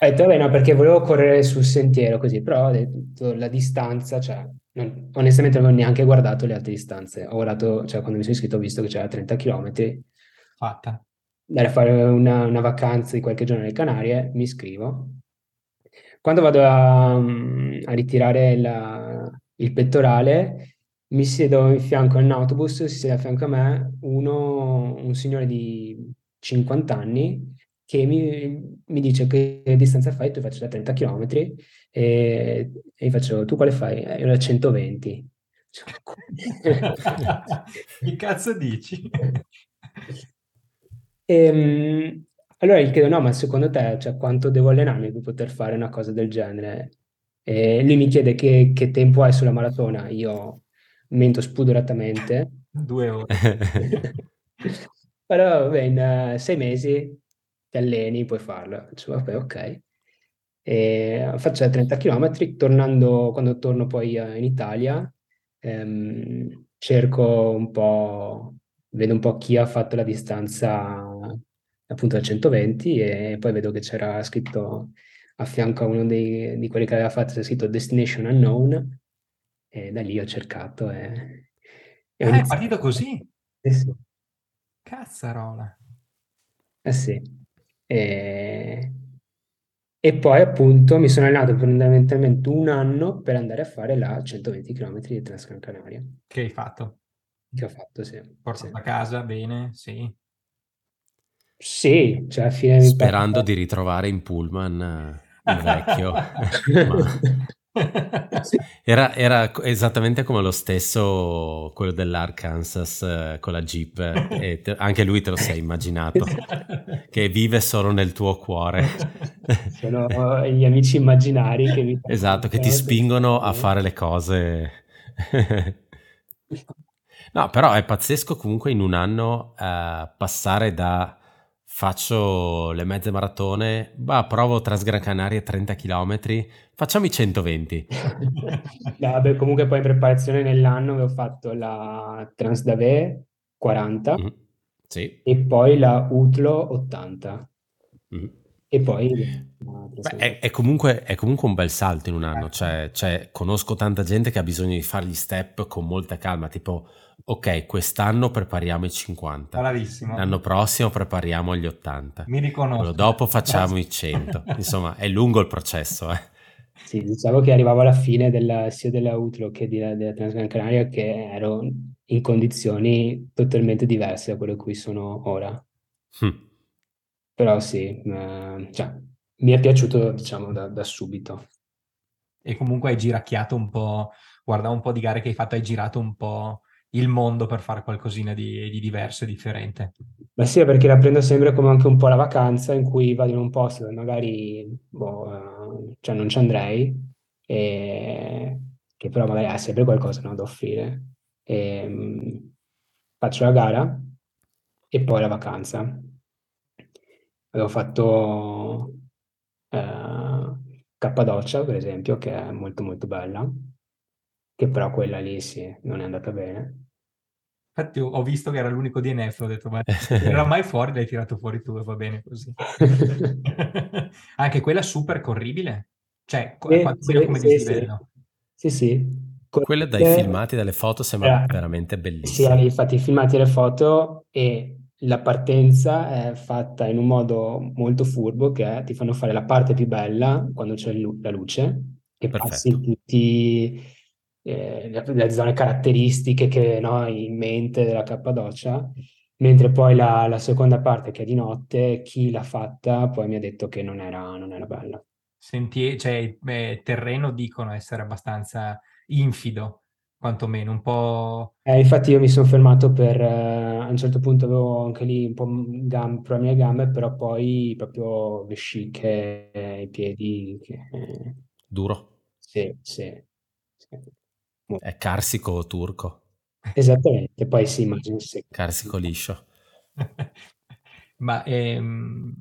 Ho detto, vabbè, no, perché volevo correre sul sentiero così, però ho detto la distanza, cioè, non- onestamente non ho neanche guardato le altre distanze. Ho guardato, cioè, quando mi sono iscritto ho visto che c'era 30 km. fatta. andare a fare una, una vacanza di qualche giorno nelle Canarie, mi iscrivo. Quando vado a, a ritirare la, il pettorale, mi siedo in fianco in autobus, si siede a fianco a me uno, un signore di 50 anni che mi, mi dice che distanza fai, tu faccio da 30 km e, e gli faccio, tu quale fai? Eh, io da 120. che cazzo dici? E, ehm, allora gli chiedo, no, ma secondo te, cioè, quanto devo allenarmi per poter fare una cosa del genere? E lui mi chiede che, che tempo hai sulla maratona, io mento spudoratamente. Due ore. Però vabbè, in uh, sei mesi ti alleni, puoi farlo. Faccio, vabbè, ok. E faccio 30 km, tornando, quando torno poi uh, in Italia, ehm, cerco un po', vedo un po' chi ha fatto la distanza appunto da 120 e poi vedo che c'era scritto a fianco a uno dei, di quelli che aveva fatto, c'è scritto Destination Unknown e da lì ho cercato e... e ah, è partito così? Eh sì. Cazzarola. Eh sì. E... e poi appunto mi sono allenato fondamentalmente un anno per andare a fare la 120 km di Transgran Canaria. Che hai fatto? Che ho fatto, sì. Portato sì. a casa, bene, sì. Sì, cioè a fine Sperando di ritrovare in pullman eh, il vecchio. era, era, esattamente come lo stesso, quello dell'Arkansas eh, con la Jeep, e te, anche lui te lo sei immaginato, che vive solo nel tuo cuore. Sono gli amici immaginari che mi... Esatto, che ti spingono a fare le cose... no, però è pazzesco comunque in un anno uh, passare da faccio le mezze maratone, bah, provo Transgran Canaria 30 km, facciamo i 120. no, vabbè, comunque poi in preparazione nell'anno avevo fatto la Transdave 40 mm, sì. e poi la Utlo 80. Mm. E poi... Beh, è, è, comunque, è, comunque, un bel salto in un anno, cioè, cioè, conosco tanta gente che ha bisogno di fare gli step con molta calma, tipo ok, quest'anno prepariamo i 50. Bravissimo. L'anno prossimo prepariamo gli 80. Mi riconosco. Quello dopo facciamo i 100. Insomma, è lungo il processo. Eh. Sì, diciamo che arrivavo alla fine della, sia della Utro che della, della Transgran Canaria che ero in condizioni totalmente diverse da quelle in cui sono ora. Hm. Però sì, eh, cioè, mi è piaciuto diciamo da, da subito. E comunque hai giracchiato un po', guarda un po' di gare che hai fatto, hai girato un po' il mondo per fare qualcosina di, di diverso e differente. Ma sì, perché la prendo sempre come anche un po' la vacanza in cui vado in un posto dove magari boh, eh, cioè non ci andrei, e... che però magari ha sempre qualcosa no, da offrire. E, um, faccio la gara e poi la vacanza. Avevo fatto eh, Cappadocia, per esempio, che è molto molto bella, che però quella lì sì, non è andata bene. Infatti ho visto che era l'unico DNF, ho detto, ma era mai fuori, l'hai tirato fuori tu e va bene così. Anche quella super corribile? Cioè, sì, sì, come sì, dislivello? Sì, sì. Quelle dai filmati, dalle foto sembra eh, veramente bellissima. Sì, infatti i filmati e le foto e la partenza è fatta in un modo molto furbo che ti fanno fare la parte più bella quando c'è la luce e Perfetto. passi tutti eh, le, le, zone caratteristiche che no, in mente della Cappadocia, mentre poi la, la, seconda parte che è di notte, chi l'ha fatta poi mi ha detto che non era, non era bella. Senti, cioè, eh, terreno dicono essere abbastanza infido, quantomeno, un po'... Eh, infatti io mi sono fermato per, eh, a un certo punto avevo anche lì un po' gam- problemi alle gambe, però poi proprio vesciche, eh, i piedi... Che, Duro? Sì, sì. sì. È carsico turco. Esattamente, poi si immagina se... Carsico liscio. Ma ehm,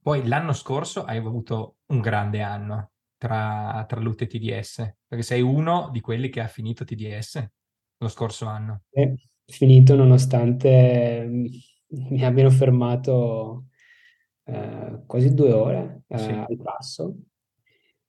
poi l'anno scorso hai avuto un grande anno tra, tra l'UT e TDS, perché sei uno di quelli che ha finito TDS lo scorso anno. È finito nonostante mi abbiano fermato eh, quasi due ore eh, sì. al passo,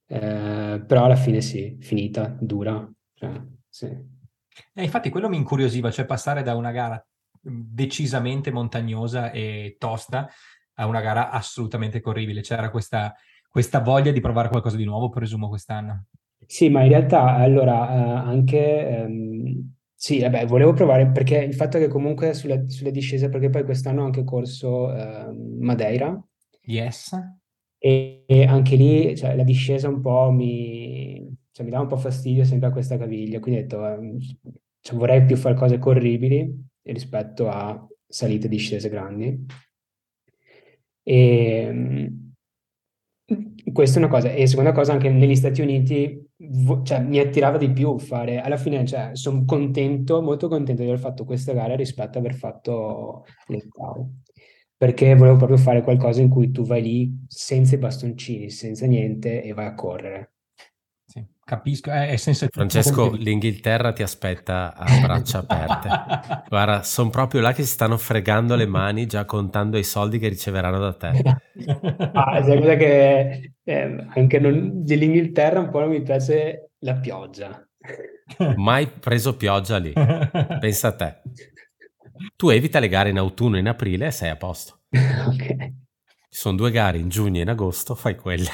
eh, però alla fine sì, finita, dura, cioè, sì. Eh, infatti quello mi incuriosiva, cioè passare da una gara decisamente montagnosa e tosta a una gara assolutamente corribile. C'era questa, questa voglia di provare qualcosa di nuovo, presumo, quest'anno. Sì, ma in realtà allora eh, anche ehm, sì, vabbè, volevo provare perché il fatto che comunque sulle, sulle discese, perché poi quest'anno ho anche corso ehm, Madeira Yes. e, e anche lì cioè, la discesa un po' mi, cioè, mi dà un po' fastidio sempre a questa caviglia, quindi ho detto ehm, cioè, vorrei più fare cose corribili rispetto a salite e discese grandi. E, ehm, questa è una cosa. E seconda cosa, anche negli Stati Uniti vo- cioè, mi attirava di più fare. Alla fine, cioè, sono contento, molto contento di aver fatto questa gara rispetto ad aver fatto gare. Perché volevo proprio fare qualcosa in cui tu vai lì senza i bastoncini, senza niente e vai a correre. Capisco, è, è senza Francesco, l'Inghilterra ti aspetta a braccia aperte. Guarda, sono proprio là che si stanno fregando le mani già contando i soldi che riceveranno da te. Ah, sai cosa che eh, anche non- dell'Inghilterra un po' non mi piace la pioggia. Mai preso pioggia lì. Pensa a te. Tu evita le gare in autunno e in aprile e sei a posto. Ok, Ci sono due gare in giugno e in agosto, fai quelle.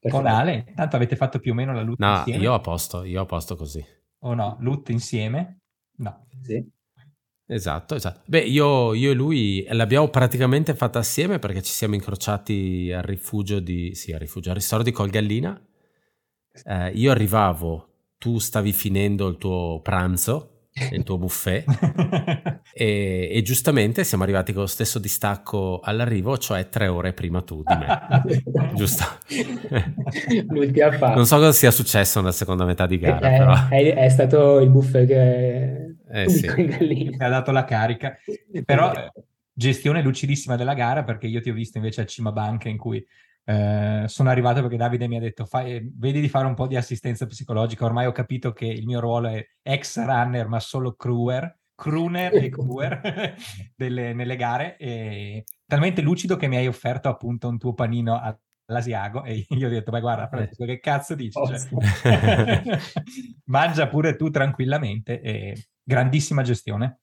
Con perfetto. Ale, tanto avete fatto più o meno la loot No, insieme? io a posto, io a posto così. O no? Loot insieme? No. Sì. Esatto, esatto. Beh, io, io e lui l'abbiamo praticamente fatta assieme perché ci siamo incrociati al rifugio di... Sì, al rifugio, al ristorante di Colgallina. Eh, io arrivavo, tu stavi finendo il tuo pranzo, il tuo buffet, e, e giustamente siamo arrivati con lo stesso distacco all'arrivo, cioè tre ore prima tu di me. Giusto. L'ultima parte. Non so cosa sia successo nella seconda metà di gara, È, però... è- è stato il buffet che... Eh sì. Ti ha dato la carica. Però eh, gestione lucidissima della gara perché io ti ho visto invece a Cima Banca in cui eh, sono arrivato perché Davide mi ha detto "Fai- vedi di fare un po' di assistenza psicologica, ormai ho capito che il mio ruolo è ex runner ma solo crewer, crooner e crewer delle- nelle gare e talmente lucido che mi hai offerto appunto un tuo panino all'Asiago e io ho detto ma guarda Francesco che cazzo dici? Cioè, mangia pure tu tranquillamente e grandissima gestione.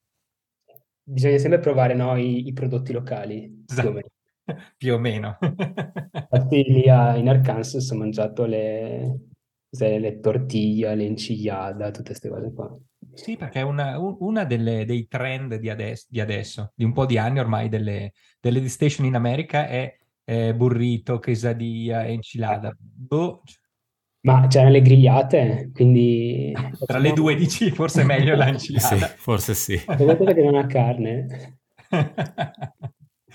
Bisogna sempre provare no, i, i prodotti locali. più o meno. più o meno. Infatti lì a- in Arkansas ho mangiato le, le tortilla, le enchiladas, tutte queste cose qua. Sì, perché è una, un- una delle- dei trend di adesso, di adesso, di un po' di anni ormai, delle, delle di station in America è eh, burrito, quesadilla, enchilada. Boh, Ma c'erano le grigliate, quindi... tra le due dici forse è meglio Sì, l'enchilada. forse sì. Guardate che non ha carne.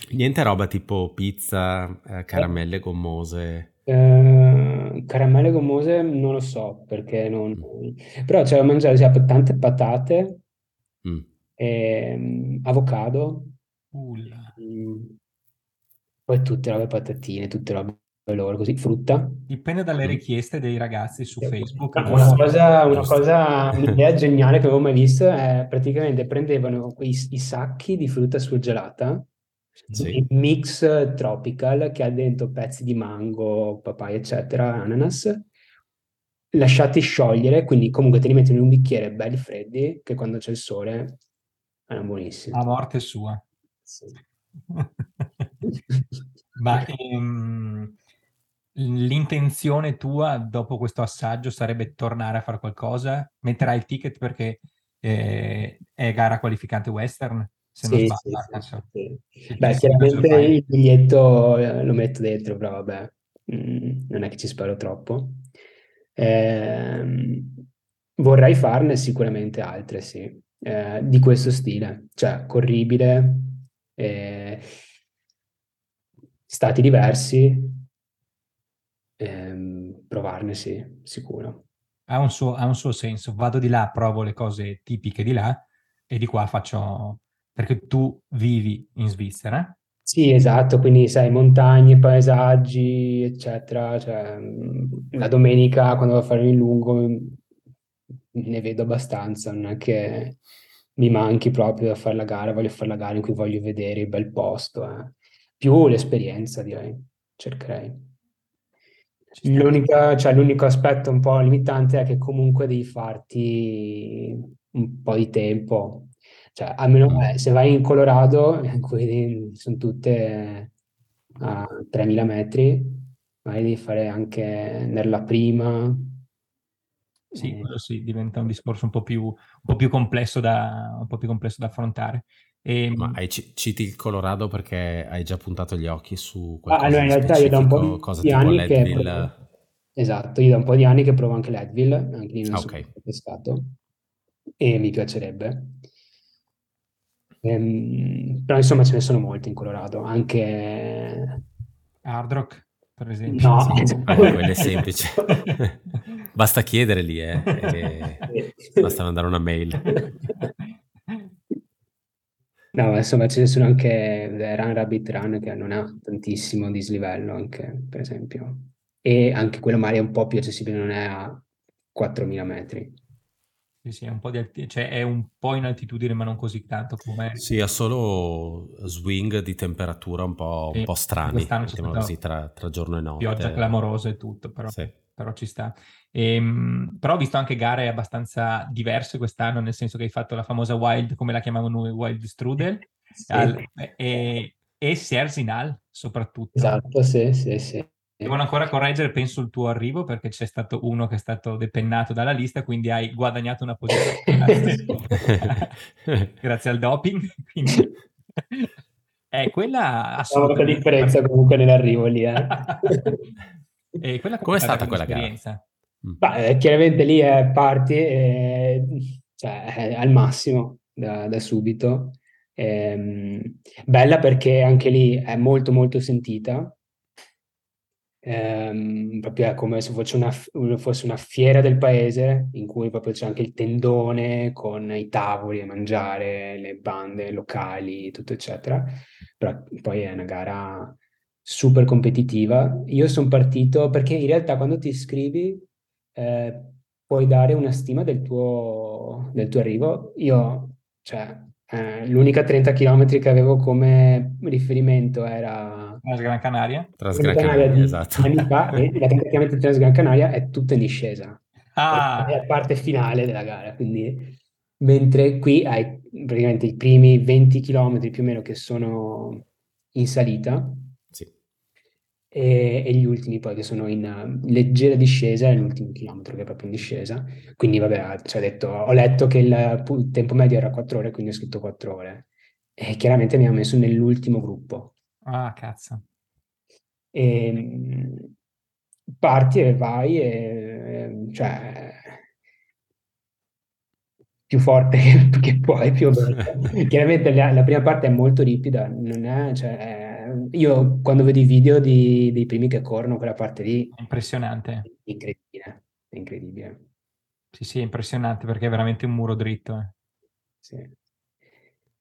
Niente roba tipo pizza, eh, caramelle gommose. Eh, caramelle gommose non lo so perché non... Però c'era da mangiare cioè, tante patate, Mm. ehm, avocado, Ulla. mm, poi tutte robe patatine, tutte robe loro, così, frutta. Dipende dalle Mm. richieste dei ragazzi su Facebook. No, Una cosa, una cosa, un'idea geniale che avevo mai visto è praticamente prendevano quei, i sacchi di frutta surgelata, Sì. il mix tropical che ha dentro pezzi di mango, papaya, eccetera, ananas, lasciati sciogliere, quindi comunque te li metti in un bicchiere belli freddi, che quando c'è il sole erano buonissimi. A morte sua. Sì. Ma ehm, l'intenzione tua dopo questo assaggio sarebbe tornare a fare qualcosa? Metterai il ticket perché eh, è gara qualificante western? Se non Sì, sbaglio, sì, sì, sì. Beh, chiaramente il biglietto eh, lo metto dentro, però vabbè, mm, non è che ci spero troppo. Ehm, vorrei farne sicuramente altre, sì, eh, di questo stile, cioè corribile, eh, stati diversi, ehm, provarne, sì, sicuro. Ha un suo, ha un suo senso. Vado di là, provo le cose tipiche di là e di qua faccio... Perché tu vivi in Svizzera, Sì, esatto, quindi sai, montagne, paesaggi, eccetera. Cioè, mh, la domenica quando vado a fare il lungo mh, ne vedo abbastanza, non è che mi manchi proprio da fare la gara, voglio fare la gara in cui voglio vedere il bel posto. eh. Più l'esperienza, direi, cercherei. Cioè, l'unico aspetto un po' limitante è che comunque devi farti un po' di tempo. Cioè, almeno mm. eh, se vai in Colorado, quindi sono tutte a 3000 metri, magari devi fare anche nella prima. Sì, eh. sì, diventa un discorso un po' più, un po più, complesso, da, un po più complesso da affrontare. E... Ma ehm hai, citi il Colorado perché hai già puntato gli occhi su qualcosa ah, allora, in realtà io da un po' di, anni che provo... esatto, io da un po' di anni che provo anche l'Advil, anche lì non ah, okay. pescato e mi piacerebbe. Ehm, però insomma ce ne sono molti in Colorado, anche Hard Rock, per esempio. No, eh, quello è semplice. Basta chiedere lì, eh, basta mandare una mail. No, ma insomma ce ne sono anche Run Rabbit Run che non ha tantissimo dislivello anche, per esempio. E anche quello magari è un po' più accessibile, non è a 4.000 metri. Sì, sì, è un po', di alti- cioè è un po' in altitudine, ma non così tanto come... Sì, ha solo swing di temperatura un po', un po strani, così, tra, tra, giorno e notte. Pioggia clamorosa e tutto, però, sì. però ci sta. Ehm, però ho visto anche gare abbastanza diverse quest'anno, nel senso che hai fatto la famosa Wild, come la chiamavamo noi, Wild Strudel, sì. al, e, e Serzinal soprattutto. Esatto, sì, sì, sì. Devono ancora correggere, penso, il tuo arrivo perché c'è stato uno che è stato depennato dalla lista, quindi hai guadagnato una posizione grazie al doping. Quindi... Eh, quella assolutamente... C'è molta differenza comunque nell'arrivo lì. Eh. e quella come è stata quella gara? Beh, eh, chiaramente lì è parti eh, cioè, al massimo da, da subito. Eh, bella perché anche lì è molto molto sentita ehm, proprio come se fosse una, fosse una, fiera del paese in cui proprio c'è anche il tendone con i tavoli a mangiare, le bande locali, tutto eccetera. Però poi è una gara super competitiva. Io sono partito perché in realtà quando ti iscrivi eh, puoi dare una stima del tuo, del tuo arrivo. Io, cioè, eh, l'unica 30 km che avevo come riferimento era Transgran Canaria. Transgran Canaria, Canaria esatto. anni fa e la praticamente Transgran Canaria è tutta in discesa. Ah. È la parte finale della gara, quindi mentre qui hai praticamente i primi 20 km più o meno che sono in salita sì. e, e, gli ultimi poi che sono in leggera discesa e l'ultimo chilometro che è proprio in discesa. Quindi vabbè, cioè, detto, ho letto che il, il tempo medio era 4 ore, quindi ho scritto 4 ore. E chiaramente mi ha messo nell'ultimo gruppo. Ah, cazzo. E, ehm, parti e vai e cioè più forte che, puoi, più. Chiaramente la, la, prima parte è molto ripida, non è, cioè, io quando vedo i video di, dei primi che corrono quella parte lì... Impressionante. È incredibile, è incredibile. Sì, sì, è impressionante perché è veramente un muro dritto. Eh. Sì.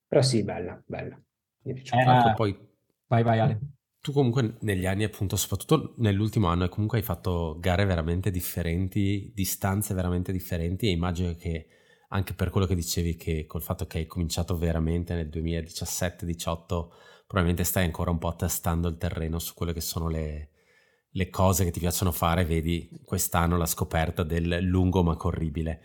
Però sì, bella, bella. Era... Poi Vai, vai Ale. Tu comunque negli anni, appunto, soprattutto nell'ultimo anno, comunque hai fatto gare veramente differenti, distanze veramente differenti e immagino che anche per quello che dicevi che col fatto che hai cominciato veramente nel 2017-18, probabilmente stai ancora un po' testando il terreno su quelle che sono le, le cose che ti piacciono fare, vedi quest'anno la scoperta del lungo ma corribile.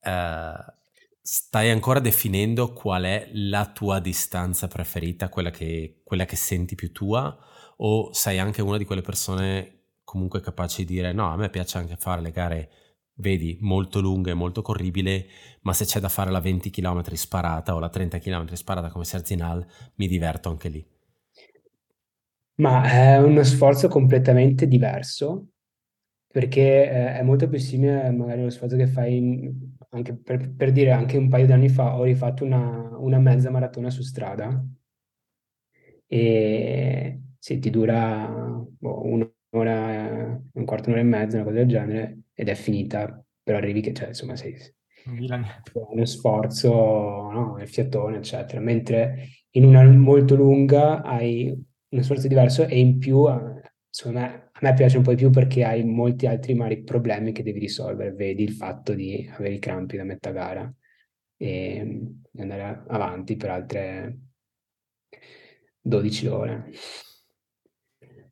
Uh, stai ancora definendo qual è la tua distanza preferita, quella che, quella che senti più tua, o sei anche una di quelle persone comunque capaci di dire no, a me piace anche fare le gare, vedi, molto lunghe, molto corribili, ma se c'è da fare la 20 km sparata o la 30 km sparata come Serzinal, mi diverto anche lì. Ma è uno sforzo completamente diverso, perché eh, è molto più simile magari allo sforzo che fai in, anche per, per, dire, anche un paio di anni fa ho rifatto una, una mezza maratona su strada. E sì, ti dura boh, un'ora, un quarto d'ora e mezza, una cosa del genere, ed è finita, però arrivi che, cioè, insomma, sei uno sforzo, no? il fiatone, eccetera, mentre in una molto lunga hai uno sforzo diverso e in più, secondo me, a me piace un po' di più perché hai molti altri mari problemi che devi risolvere. Vedi il fatto di avere i crampi da metà gara e andare avanti per altre 12 ore.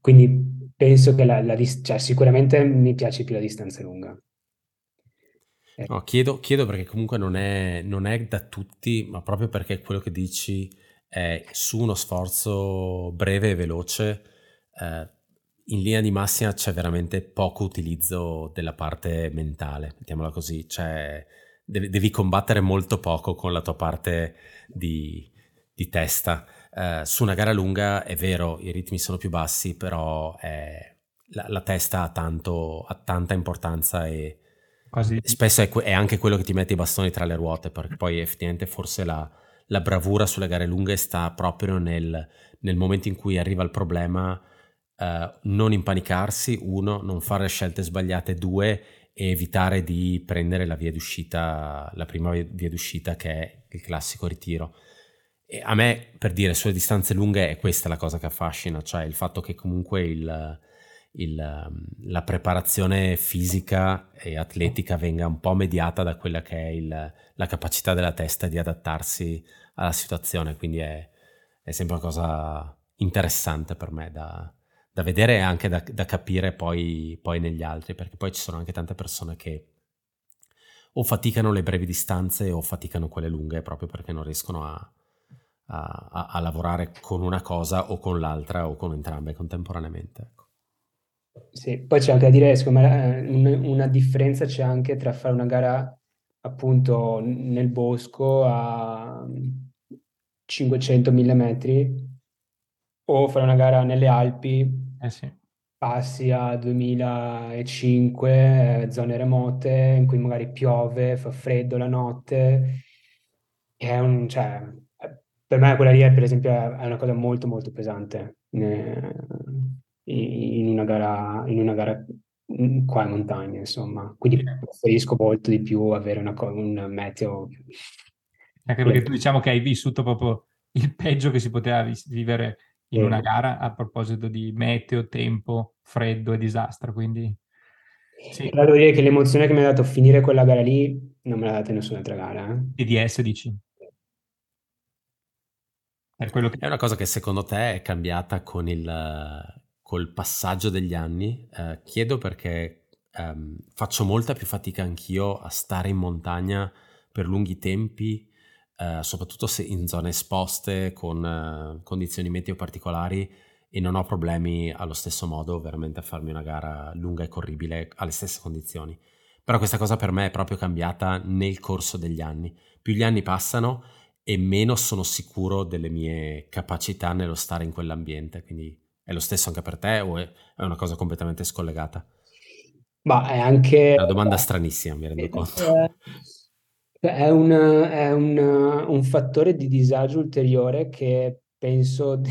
Quindi penso che la, la cioè, sicuramente mi piace più la distanza lunga. No, chiedo, chiedo, perché comunque non è, non è, da tutti, ma proprio perché quello che dici è su uno sforzo breve e veloce, eh, in linea di massima c'è veramente poco utilizzo della parte mentale, mettiamola così, cioè devi, devi combattere molto poco con la tua parte di, di testa. Eh, su una gara lunga è vero, i ritmi sono più bassi, però è, la, la, testa ha, tanto, ha tanta importanza e Quasi. spesso è, è, anche quello che ti mette i bastoni tra le ruote, perché poi effettivamente forse la, la bravura sulle gare lunghe sta proprio nel, nel momento in cui arriva il problema Uh, non impanicarsi, uno, non fare scelte sbagliate, due, e evitare di prendere la via d'uscita, la prima via d'uscita che è il classico ritiro. E a me, per dire, sulle distanze lunghe è questa la cosa che affascina, cioè il fatto che comunque il, il, la preparazione fisica e atletica venga un po' mediata da quella che è il, la capacità della testa di adattarsi alla situazione, quindi è, è sempre una cosa interessante per me da, da vedere e anche da, da capire poi, poi, negli altri, perché poi ci sono anche tante persone che o faticano le brevi distanze o faticano quelle lunghe proprio perché non riescono a, a, a lavorare con una cosa o con l'altra o con entrambe contemporaneamente. Ecco. Sì, poi c'è anche da dire, secondo me, eh, una differenza c'è anche tra fare una gara appunto nel bosco a 500-1000 metri o fare una gara nelle Alpi eh sì. passi a 2005, eh, zone remote in cui magari piove, fa freddo la notte. È un, cioè, per me quella lì è, per esempio è una cosa molto molto pesante eh, in una gara, in una gara qua in montagna, insomma. Quindi preferisco molto di più avere una, un meteo. Anche perché tu diciamo che hai vissuto proprio il peggio che si poteva vivere in una gara a proposito di meteo, tempo, freddo e disastro. Quindi sì. Però devo dire che l'emozione che mi ha dato finire quella gara lì non me l'ha data nessun'altra gara. Eh? DDS dici? È, che... è, una cosa che secondo te è cambiata con il col passaggio degli anni. Eh, chiedo perché ehm, faccio molta più fatica anch'io a stare in montagna per lunghi tempi eh, soprattutto se in zone esposte con eh, condizioni meteo particolari e non ho problemi allo stesso modo veramente a farmi una gara lunga e corribile alle stesse condizioni. Però questa cosa per me è proprio cambiata nel corso degli anni. Più gli anni passano e meno sono sicuro delle mie capacità nello stare in quell'ambiente. Quindi è lo stesso anche per te o è, una cosa completamente scollegata? Ma è anche... Una domanda stranissima, mi rendo conto. Eh, è un, è un, un fattore di disagio ulteriore che penso di,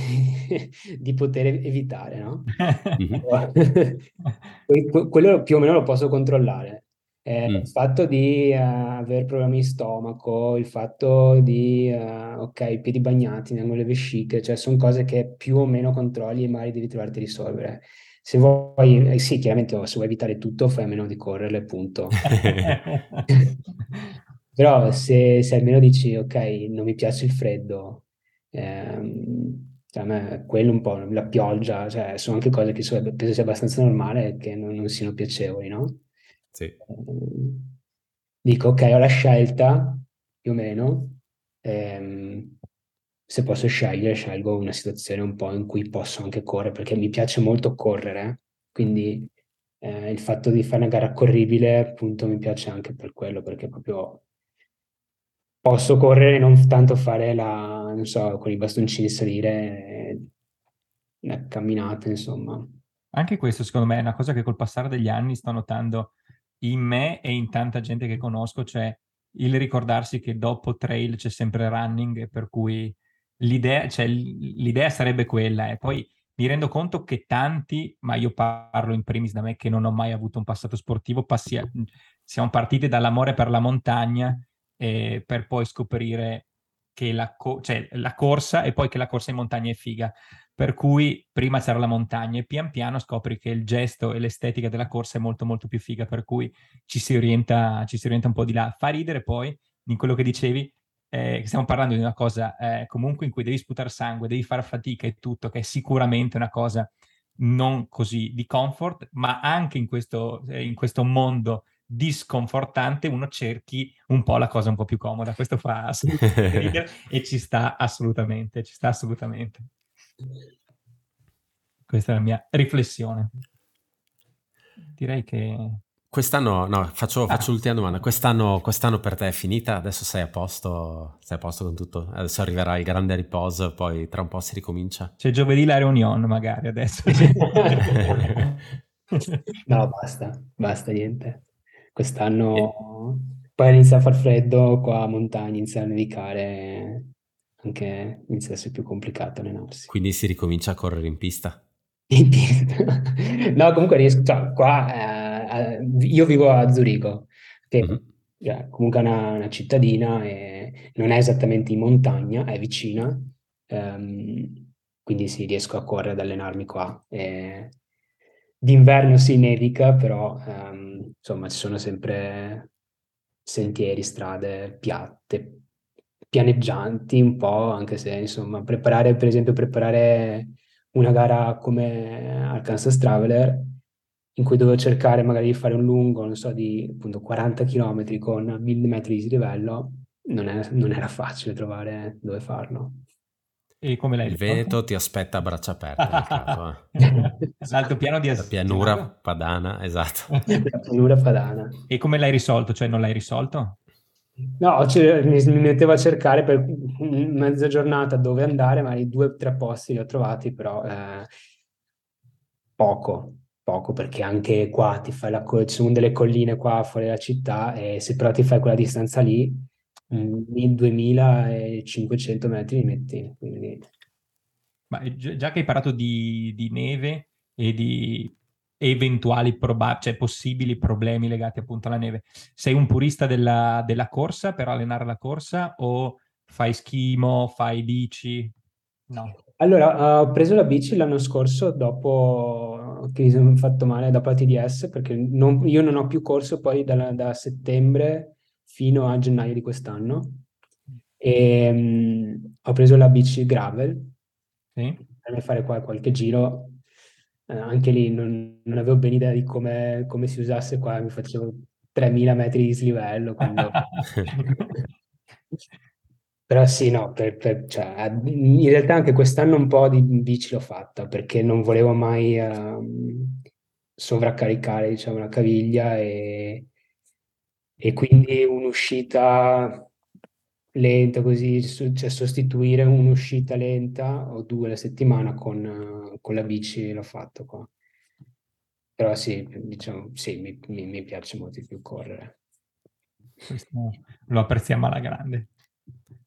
di poter evitare, no? Quello più o meno lo posso controllare. Eh, mm. Il fatto di uh, avere problemi di stomaco, il fatto di, uh, ok, piedi bagnati, nelle le vesciche, cioè sono cose che più o meno controlli e magari devi trovarti a risolvere. Se vuoi, eh, sì, chiaramente se vuoi evitare tutto, fai a meno di correre, punto. Però se, se almeno dici, ok, non mi piace il freddo, ehm, cioè a me quello un po', la pioggia, cioè sono anche cose che so, penso sia abbastanza normale che non, non siano piacevoli, no? Sì. Ehm, dico, ok, ho la scelta, più o meno, ehm, se posso scegliere, scelgo una situazione un po' in cui posso anche correre, perché mi piace molto correre, quindi eh, il fatto di fare una gara corribile, appunto, mi piace anche per quello, perché proprio posso correre e non tanto fare la, non so, con i bastoncini salire, la camminata, insomma. Anche questo, secondo me, è una cosa che col passare degli anni sto notando in me e in tanta gente che conosco, cioè il ricordarsi che dopo trail c'è sempre running, per cui l'idea, cioè, l'idea sarebbe quella, e poi mi rendo conto che tanti, ma io parlo in primis da me che non ho mai avuto un passato sportivo, passi, siamo partiti dall'amore per la montagna eh, per poi scoprire che la, co- cioè, la corsa e poi che la corsa in montagna è figa. Per cui prima c'era la montagna e pian piano scopri che il gesto e l'estetica della corsa è molto molto più figa, per cui ci si orienta, ci si orienta un po' di là. Fa ridere poi in quello che dicevi, eh, stiamo parlando di una cosa eh, comunque in cui devi sputare sangue, devi fare fatica e tutto, che è sicuramente una cosa non così di comfort, ma anche in questo, eh, in questo mondo disconfortante, uno cerchi un po' la cosa un po' più comoda. Questo fa assolutamente ridere e ci sta assolutamente, ci sta assolutamente. Questa è la mia riflessione. Direi che... Quest'anno, no, faccio, ah. faccio l'ultima domanda. Quest'anno, quest'anno, per te è finita? Adesso sei a posto? Sei a posto con tutto? Adesso arriverà il grande riposo, poi tra un po' si ricomincia? C'è giovedì la reunion magari adesso. no, basta, basta, niente. Quest'anno poi inizia a far freddo, qua a montagna inizia a nevicare, anche inizia a essere più complicato allenarsi. Quindi si ricomincia a correre in pista? no, comunque riesco, cioè, qua eh, io vivo a Zurigo, che mm-hmm. è comunque una, una, cittadina e non è esattamente in montagna, è vicina, um, quindi sì, riesco a correre ad allenarmi qua. E d'inverno si nevica, però um, insomma ci sono sempre sentieri, strade piatte, pianeggianti un po', anche se insomma preparare, per esempio, preparare una gara come Arkansas Traveler in cui dovevo cercare magari di fare un lungo, non so, di appunto 40 km con 1000 metri di dislivello, non, è, non era facile trovare dove farlo. E come l'hai Il? Veneto ti aspetta a braccia aperte. caso, eh. L'altopiano di La pianura padana, esatto. La pianura padana. E come l'hai risolto? Cioè non l'hai risolto? No, cioè, mi, mi, mettevo a cercare per mezza giornata dove andare, ma i due o tre posti li ho trovati, però eh, poco, poco, perché anche qua ti fai la, ci sono delle colline qua fuori dalla città e se però ti fai quella distanza lì, 2500 metri li metti. Quindi... Ma già che hai parlato di, di neve e di eventuali proba- cioè possibili problemi legati appunto alla neve. Sei un purista della, della, corsa per allenare la corsa o fai schimo, fai bici? No. Allora, ho preso la bici l'anno scorso dopo che mi sono fatto male dopo la TDS perché non, io non ho più corso poi da, da settembre fino a gennaio di quest'anno e um, ho preso la bici gravel sì. per fare qua qualche giro eh, anche lì non, non, avevo ben idea di come, come, si usasse qua, mi facevo 3000 metri di slivello. Quando... Però sì, no, per, per, cioè, in realtà anche quest'anno un po' di bici l'ho fatta perché non volevo mai uh, sovraccaricare diciamo, la caviglia e, e quindi un'uscita lenta così, cioè sostituire un'uscita lenta o due alla settimana con, con la bici l'ho fatto qua. Però sì, diciamo, sì, mi, mi, mi piace molto di più correre. Questo lo apprezziamo alla grande.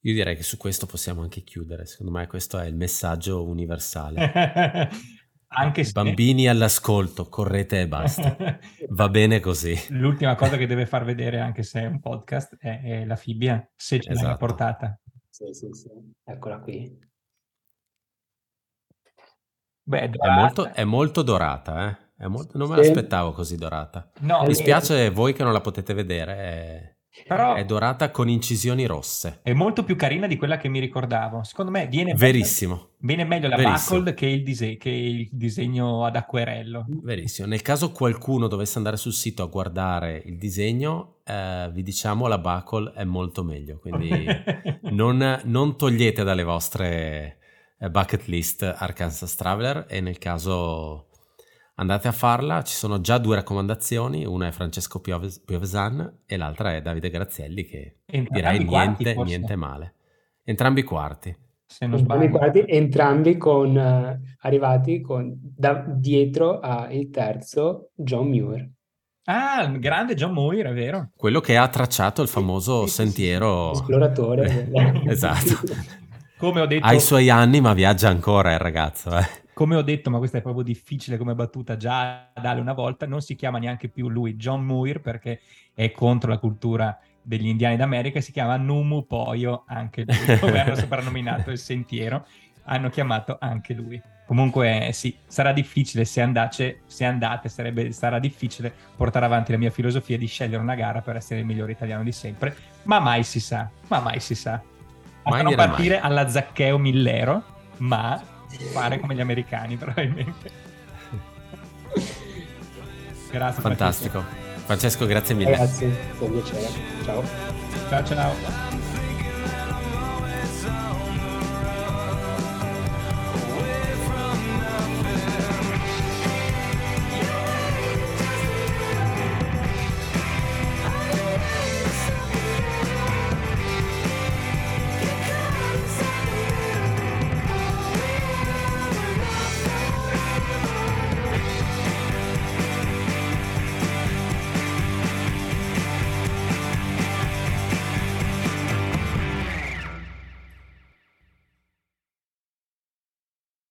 Io direi che su questo possiamo anche chiudere, secondo me questo è il messaggio universale. Anche se... Bambini all'ascolto, correte e basta. Va bene così. L'ultima cosa che deve far vedere, anche se è un podcast, è, è la fibbia, se ce esatto. l'hai portata. Sì, sì, sì. Eccola qui. Beh, è, molto, è molto dorata, eh? È molto... non me l'aspettavo così dorata. No, Mi spiace voi che non la potete vedere. È... Però è dorata con incisioni rosse. È molto più carina di quella che mi ricordavo. Secondo me viene Verissimo. Meglio, viene meglio la Verissimo. che il, dise- che il disegno ad acquerello. Verissimo. Nel caso qualcuno dovesse andare sul sito a guardare il disegno, eh, vi diciamo la Buckle è molto meglio. Quindi non, non, togliete dalle vostre eh, bucket list Arkansas Traveler e nel caso andate a farla, ci sono già due raccomandazioni, una è Francesco Pioves- Piovesan e l'altra è Davide Grazielli che entrambi direi quarti, niente, niente, male. Entrambi quarti. Se non entrambi quarti, entrambi con, uh, arrivati con, da, dietro al terzo John Muir. Ah, il grande John Muir, è vero. Quello che ha tracciato il famoso sentiero... Esploratore. esatto. Come ho detto... Ha i suoi anni ma viaggia ancora il ragazzo, eh come ho detto, ma questa è proprio difficile come battuta già dare una volta, non si chiama neanche più lui John Muir perché è contro la cultura degli indiani d'America, si chiama Numu Poyo, anche lui, come hanno soprannominato il sentiero, hanno chiamato anche lui. Comunque sì, sarà difficile se, andace, se andate, sarebbe, sarà difficile portare avanti la mia filosofia di scegliere una gara per essere il migliore italiano di sempre, ma mai si sa, ma mai si sa. Mai non partire mai. alla Zaccheo Millero, ma fare come gli americani probabilmente. Grazie. Fantastico. Francesco. Francesco, grazie mille. Ragazzi, un piacere. Ciao. Ciao ciao.